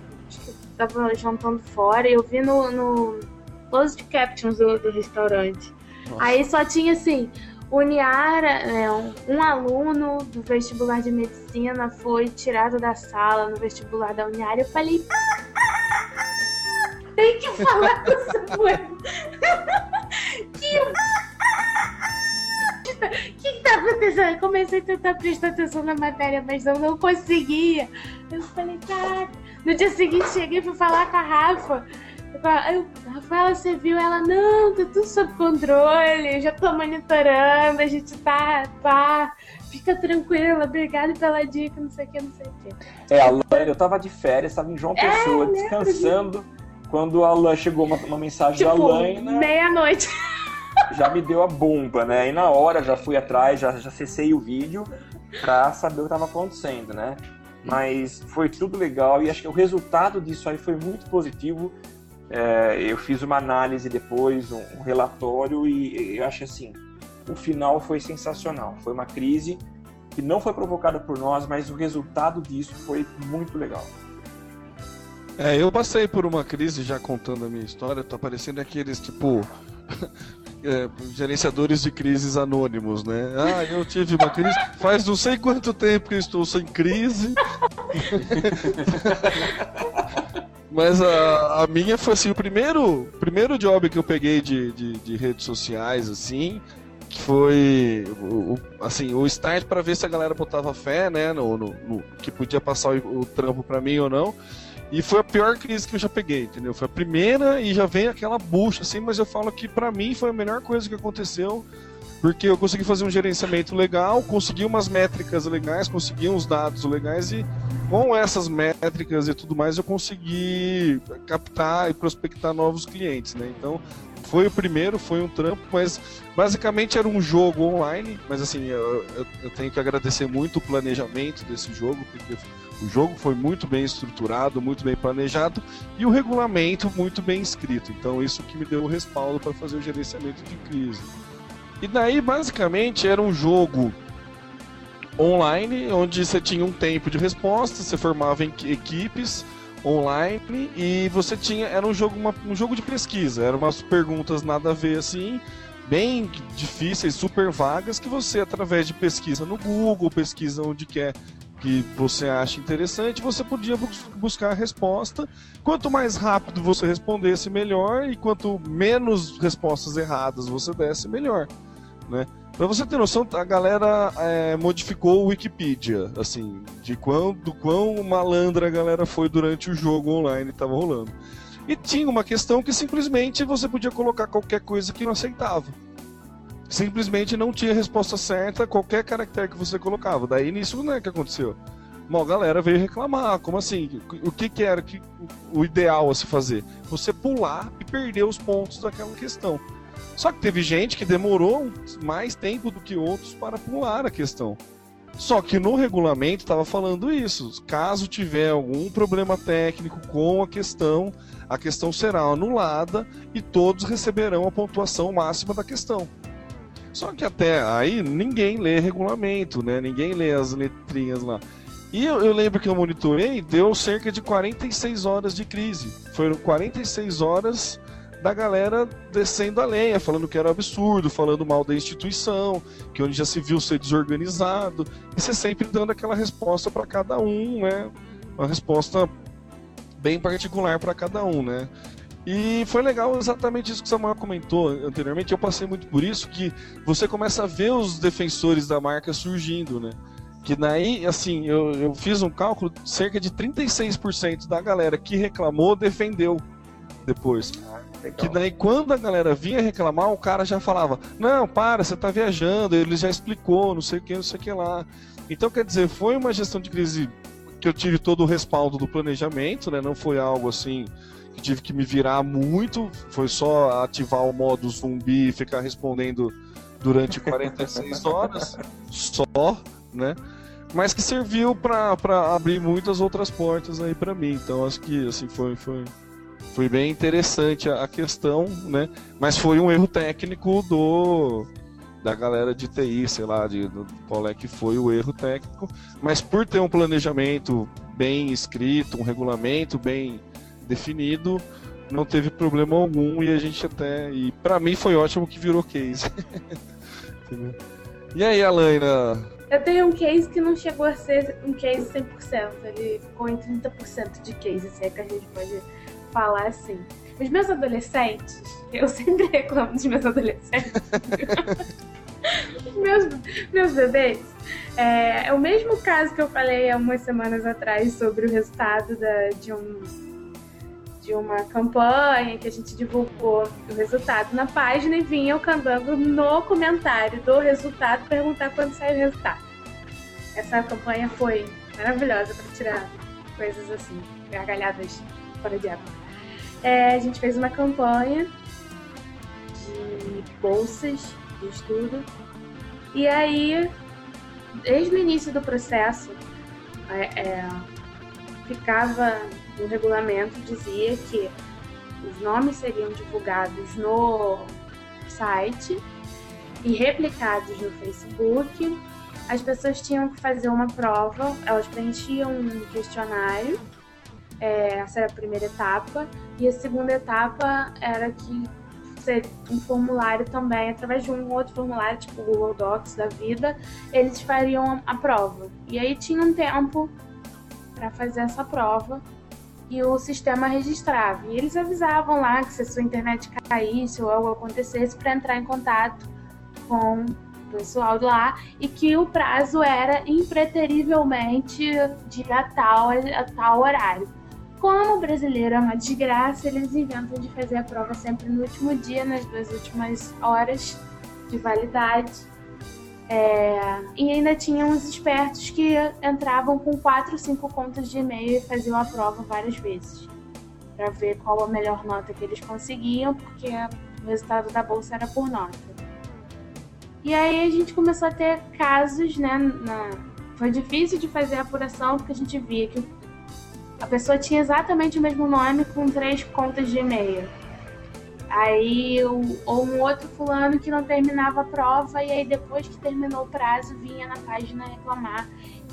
tava jantando fora e eu vi no, no closed captions do, do restaurante. Nossa. Aí só tinha assim, Uniara, é, um, um, aluno do vestibular de medicina foi tirado da sala no vestibular da Uniara. Eu falei, tem que falar com o Samuel. que... O que tá acontecendo? Eu comecei a tentar prestar atenção na matéria, mas eu não conseguia. Eu falei, caraca. No dia seguinte cheguei pra falar com a Rafa. Eu, Rafaela, você viu? Ela, não, tá tudo sob controle, eu já tô monitorando, a gente tá, pá, fica tranquila, obrigada pela dica, não sei o que, não sei o que. É, a eu tava de férias, tava em João É, Pessoa, lembro descansando, quando a Lan chegou uma, uma mensagem da Tipo, Laina, meia-noite. já me deu a bomba, né? E na hora já fui atrás, já, já acessei o vídeo pra saber o que tava acontecendo, né? Mas foi tudo legal e acho que o resultado disso aí foi muito positivo. É, eu fiz uma análise depois, um, um relatório e eu acho assim, o final foi sensacional. Foi uma crise que não foi provocada por nós, mas o resultado disso foi muito legal. É, eu passei por uma crise já contando a minha história, tô parecendo aqueles tipo. <laughs> é, gerenciadores de crises anônimos, né? Ah, eu tive uma crise. Faz não sei quanto tempo que eu estou sem crise. <laughs> Mas a, a minha foi assim, o primeiro, primeiro job que eu peguei de, de, de redes sociais, assim, foi o- assim, o start para ver se a galera botava fé, né, no, no- no- que podia passar o, o trampo para mim ou não. E foi a pior crise que eu já peguei, entendeu? Foi a primeira e já vem aquela bucha, assim, mas eu falo que pra mim foi a melhor coisa que aconteceu, porque eu consegui fazer um gerenciamento legal, consegui umas métricas legais, consegui uns dados legais e com essas métricas e tudo mais eu consegui captar e prospectar novos clientes, né? Então foi o primeiro, foi um trampo, mas basicamente era um jogo online, mas assim, eu, eu- eu tenho que agradecer muito o planejamento desse jogo, porque o jogo foi muito bem estruturado, muito bem planejado e o regulamento muito bem escrito. Então isso que me deu o respaldo para fazer o gerenciamento de crise. E daí basicamente era um jogo online onde você tinha um tempo de resposta, você formava equipes online e você tinha era um jogo uma- um jogo de pesquisa, eram umas perguntas nada a ver assim, bem difíceis, super vagas que você através de pesquisa no Google, pesquisa onde quer que você acha interessante, você podia bus- buscar a resposta. Quanto mais rápido você respondesse, melhor, e quanto menos respostas erradas você desse, melhor. Né? Pra você ter noção, a galera é, modificou o Wikipedia, assim, de quão, do quão malandra a galera foi durante o jogo online que tava rolando. E tinha uma questão que simplesmente você podia colocar qualquer coisa que não aceitava. Simplesmente não tinha resposta certa qualquer caractere que você colocava. Daí nisso, né, que aconteceu? Uma galera veio reclamar, como assim? O que, que era que, o ideal a se fazer? Você pular e perder os pontos daquela questão. Só que teve gente que demorou mais tempo do que outros para pular a questão. Só que no regulamento estava falando isso. Caso tiver algum problema técnico com a questão, a questão será anulada e todos receberão a pontuação máxima da questão. Só que até aí ninguém lê regulamento, né? Ninguém lê as letrinhas lá. E eu, eu lembro que eu monitorei, deu cerca de 46 horas de crise. Foram 46 horas da galera descendo a lenha, falando que era absurdo, falando mal da instituição, que onde já se viu ser desorganizado, e você sempre dando aquela resposta para cada um, né? Uma resposta bem particular para cada um, né? E foi legal exatamente isso que o Samuel comentou anteriormente. Eu passei muito por isso que você começa a ver os defensores da marca surgindo, né? Que daí, assim, eu, eu fiz um cálculo, cerca de 36% da galera que reclamou defendeu depois. Que daí, quando a galera vinha reclamar, o cara já falava: Não, para, você tá viajando, ele já explicou, não sei o que, não sei o que lá. Então, quer dizer, foi uma gestão de crise que eu tive todo o respaldo do planejamento, né? Não foi algo assim tive que me virar muito, foi só ativar o modo zumbi e ficar respondendo durante 46 <laughs> horas só, né? Mas que serviu para abrir muitas outras portas aí para mim. Então acho que assim foi foi foi bem interessante a, a questão, né? Mas foi um erro técnico do da galera de TI, sei lá, de, qual é que foi o erro técnico. Mas por ter um planejamento bem escrito, um regulamento bem definido, não teve problema algum e a gente até. E para mim foi ótimo que virou case. <laughs> E aí, Alaina? Eu tenho um case que não chegou a ser um case 100%, ele ficou em 30% de case, se é que a gente pode falar assim. Os meus adolescentes, <laughs> eu sempre reclamo dos meus adolescentes. <laughs> meus, meus bebês. É, é, o mesmo caso que eu falei há umas semanas atrás sobre o resultado da, de, um, de uma campanha que a gente divulgou o resultado na página e vinha o candango no comentário do resultado perguntar quando sai o resultado. Essa campanha foi maravilhosa para tirar coisas assim, gargalhadas fora de época. É, a gente fez uma campanha de bolsas de estudo e aí, desde o início do processo, é, é, ficava no regulamento, dizia que os nomes seriam divulgados no site e replicados no Facebook. As pessoas tinham que fazer uma prova, elas preenchiam um questionário, é, essa era a primeira etapa, e a segunda etapa era que um formulário também, através de um outro formulário, tipo o Google Docs da vida, eles fariam a prova. E aí tinha um tempo para fazer essa prova e o sistema registrava. E eles avisavam lá que se a sua internet caísse ou algo acontecesse para entrar em contato com o pessoal lá e que o prazo era impreterivelmente de a tal, a tal horário. Como o brasileiro é uma desgraça, eles inventam de fazer a prova sempre no último dia, nas duas últimas horas de validade. É... E ainda tinham os espertos que entravam com quatro, cinco contas de e-mail e faziam a prova várias vezes para ver qual a melhor nota que eles conseguiam, porque o resultado da bolsa era por nota. E aí a gente começou a ter casos, né? Na... Foi difícil de fazer a apuração porque a gente via que a pessoa tinha exatamente o mesmo nome com três contas de e-mail. Aí, ou um outro fulano que não terminava a prova, e aí depois que terminou o prazo, vinha na página reclamar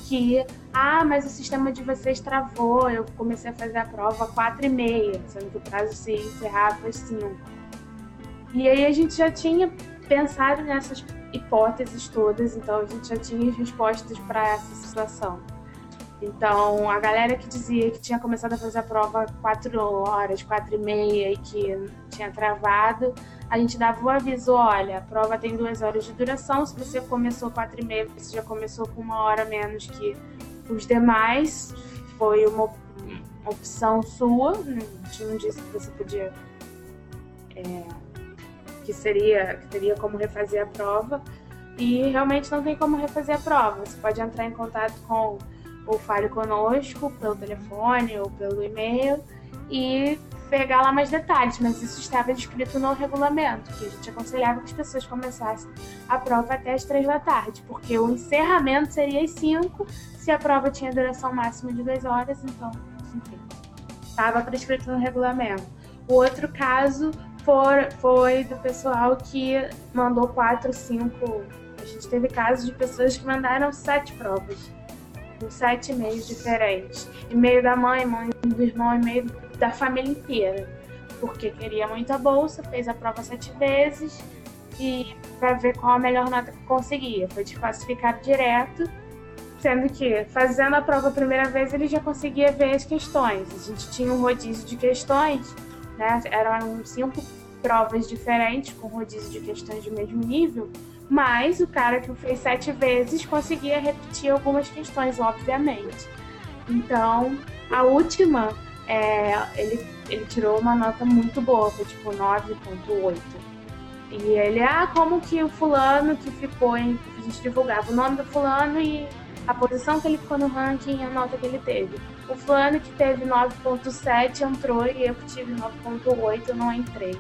que, ah, mas o sistema de vocês travou, eu comecei a fazer a prova quatro e meia, sendo que o prazo se encerrava às cinco. E aí a gente já tinha pensado nessas hipóteses todas, então a gente já tinha respostas para essa situação. Então, a galera que dizia que tinha começado a fazer a prova 4 horas, 4 e meia e que tinha travado, a gente dava o aviso, olha, a prova tem duas horas de duração, se você começou 4 e meia, você já começou com uma hora menos que os demais, foi uma opção sua, a gente não disse que você podia, é, que seria, que teria como refazer a prova, e realmente não tem como refazer a prova, você pode entrar em contato com ou fale conosco pelo telefone ou pelo e-mail e pegar lá mais detalhes, mas isso estava descrito no regulamento, que a gente aconselhava que as pessoas começassem a prova até as três da tarde, porque o encerramento seria às cinco, se a prova tinha duração máxima de duas horas, então, enfim, estava prescrito no regulamento. O outro caso for, foi do pessoal que mandou quatro, cinco. A gente teve casos de pessoas que mandaram sete provas com sete e-mails diferentes. E-mail da mãe, mãe do irmão, e-mail da família inteira. Porque queria muita bolsa, fez a prova sete vezes e para ver qual a melhor nota que conseguia. Foi desclassificado direto, sendo que fazendo a prova a primeira vez ele já conseguia ver as questões. A gente tinha um rodízio de questões, né? Eram cinco provas diferentes com rodízio de questões do mesmo nível mas o cara que fez sete vezes conseguia repetir algumas questões, obviamente. Então, a última, é, ele, ele tirou uma nota muito boa, foi tipo 9.8. E ele, ah, como que o fulano que ficou em. A gente divulgava o nome do fulano e a posição que ele ficou no ranking e a nota que ele teve. O fulano que teve 9.7 entrou e eu que tive 9.8 eu não entrei.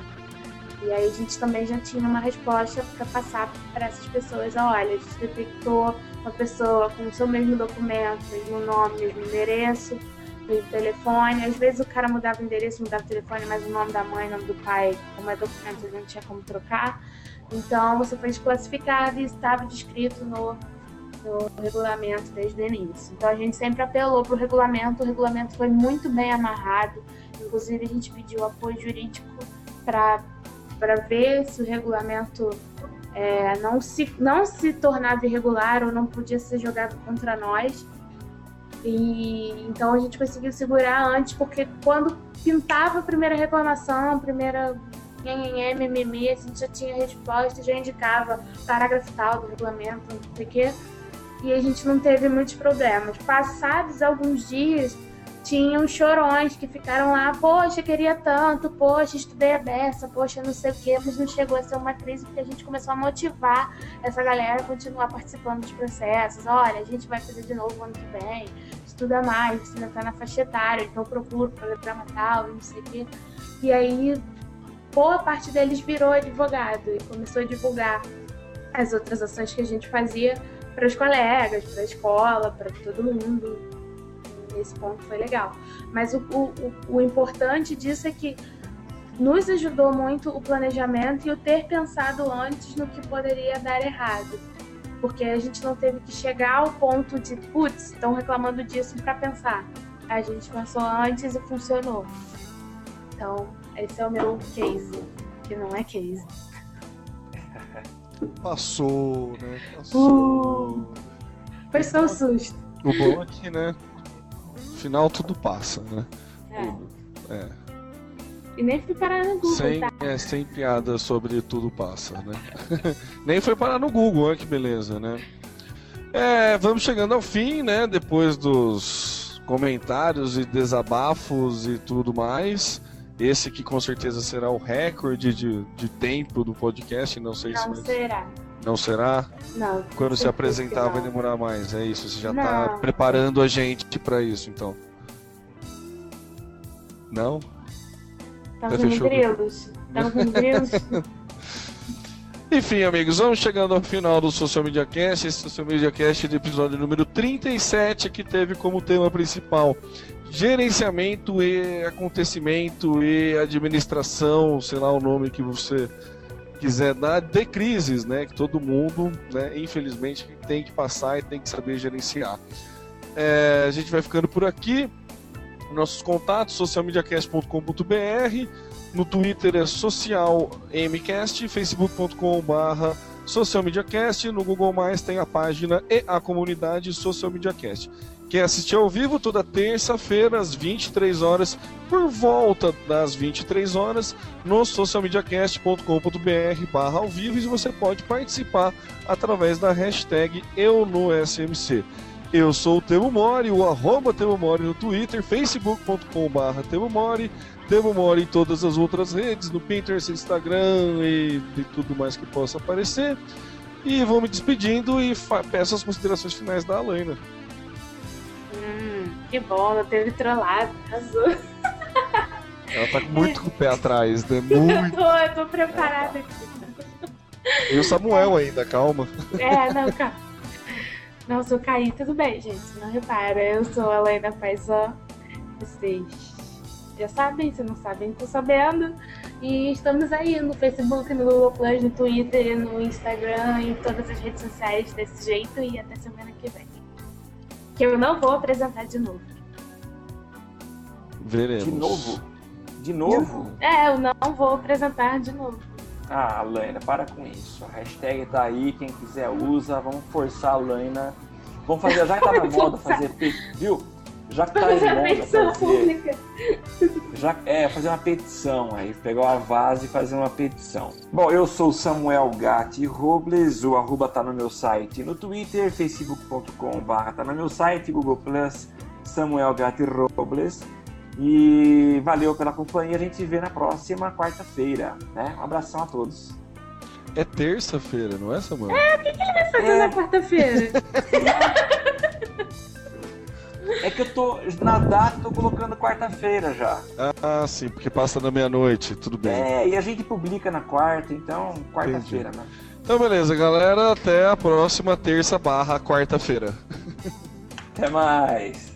E aí a gente também já tinha uma resposta para passar para essas pessoas. Olha, a gente detectou uma pessoa com o seu mesmo documento, mesmo nome, mesmo endereço, mesmo telefone. Às vezes o cara mudava o endereço, mudava o telefone, mas o nome da mãe, o nome do pai, como é documento, não tinha como trocar. Então você foi desclassificado e estava descrito no, no regulamento desde o início. Então a gente sempre apelou para o regulamento, o regulamento foi muito bem amarrado. Inclusive a gente pediu apoio jurídico para ver se o regulamento é, não, se, não se tornava irregular ou não podia ser jogado contra nós. E então a gente conseguiu segurar antes, porque quando pintava a primeira reclamação, a primeira mimimi, a gente já tinha resposta, já indicava parágrafo tal do regulamento, não sei o quê. E a gente não teve muitos problemas. Passados alguns dias, tinham chorões que ficaram lá, poxa, queria tanto, poxa, estudei a beça, poxa, não sei o quê, mas não chegou a ser uma crise porque a gente começou a motivar essa galera a continuar participando dos processos. Olha, a gente vai fazer de novo ano que vem, estuda mais, você ainda tá na faixa etária, então procuro programa tal, não sei o quê. E aí, boa parte deles virou advogado e começou a divulgar as outras ações que a gente fazia para os colegas, para a escola, para todo mundo esse ponto foi legal. Mas o, o, o importante disso é que nos ajudou muito o planejamento e o ter pensado antes no que poderia dar errado. Porque a gente não teve que chegar ao ponto de, putz, estão reclamando disso para pensar. A gente pensou antes e funcionou. Então, esse é o meu case, que não é case. <laughs> Passou, né? Passou. Uh, foi só um susto. O bom aqui, é né? Final tudo passa, né? É. é. E nem fui parar no Google, sem, tá? É, sem piada sobre tudo passa, né? <laughs> nem foi parar no Google, olha que beleza, né? É, vamos chegando ao fim, né? Depois dos comentários e desabafos e tudo mais. Esse que com certeza será o recorde de, de tempo do podcast, não sei não se. Não será. Não será? Não. Quando se apresentar vai demorar mais, é isso. Você já está preparando a gente para isso, então. Não? Estamos tá com grilos. Estamos <laughs> com grilos. Enfim, amigos, vamos chegando ao final do Social Media Cast. Esse Social Media Cast do episódio número 37, que teve como tema principal gerenciamento e acontecimento e administração, sei lá o nome que você quiser dar de crises, né, que todo mundo, né, infelizmente, tem que passar e tem que saber gerenciar. É, a gente vai ficando por aqui. Nossos contatos, socialmediacast.com.br, no Twitter é socialmcast, facebook.com.br socialmediacast, no Google tem a página e a comunidade Social Media Cast. Quer assistir ao vivo toda terça-feira, às 23 horas, por volta das 23 horas, no socialmediacast.com.br barra ao vivo e você pode participar através da hashtag EuNoSMC. Eu sou o Temo Mori, o arroba Temo Mori no Twitter, facebook.com barra Temo Mori, Temo Mori em todas as outras redes, no Pinterest, Instagram e, e tudo mais que possa aparecer. E vou me despedindo e peço as considerações finais da Alaina. Que bom, não teve trollado, arrasou. Ela tá muito com o pé atrás, né? <laughs> Muito. eu, tô, eu tô preparada aqui. E o Samuel ainda, calma. É, não, calma. Não, se eu cair, tudo bem, gente. Não repara, eu sou a Lena Paisó. Vocês já sabem, se não sabem, tô sabendo. E estamos aí no Facebook, no Google Plus, no Twitter, no Instagram, em todas as redes sociais desse jeito. E até semana que vem que eu não vou apresentar de novo. Veremos. De novo? De novo? É, eu não vou apresentar de novo. Ah, Laina, para com isso. A hashtag tá aí, quem quiser usa. Vamos forçar a Laina. Vamos fazer, já que tá na moda fazer, viu? Já que tá em moda fazer, pública. Já, é, fazer uma petição aí, pegar uma vase e fazer uma petição. Bom, eu sou Samuel Gatti Robles, o arroba tá no meu site no Twitter, facebook.com barra tá no meu site, Google Plus, Samuel Gatti Robles. E valeu pela companhia, a gente se vê na próxima quarta-feira, né? Um abração a todos. É terça-feira, não é, Samuel? É, o que, que ele vai fazer é... na quarta-feira? <laughs> É que eu tô. Na data tô colocando quarta-feira já. Ah, sim, porque passa da meia-noite, tudo bem. É, e a gente publica na quarta, então quarta-feira, né? Então beleza, galera. Até a próxima terça barra quarta-feira. Até mais.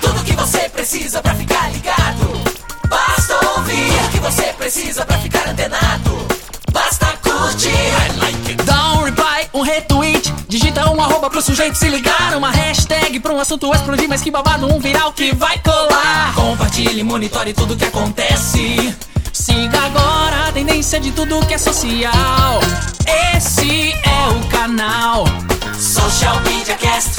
Tudo que você precisa pra ficar ligado. Basta ouvir o que você precisa pra ficar antenado. Basta curtir. I like Digita um arroba pro sujeito se ligar. Uma hashtag pra um assunto explodir. Mas que babado, um viral que vai colar. Compartilhe, monitore tudo que acontece. Siga agora a tendência de tudo que é social. Esse é o canal Social Media Cast.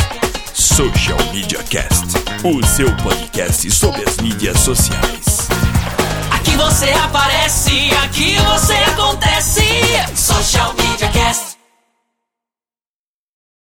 Social Media Cast, o seu podcast sobre as mídias sociais você aparece, aqui você acontece. Social Media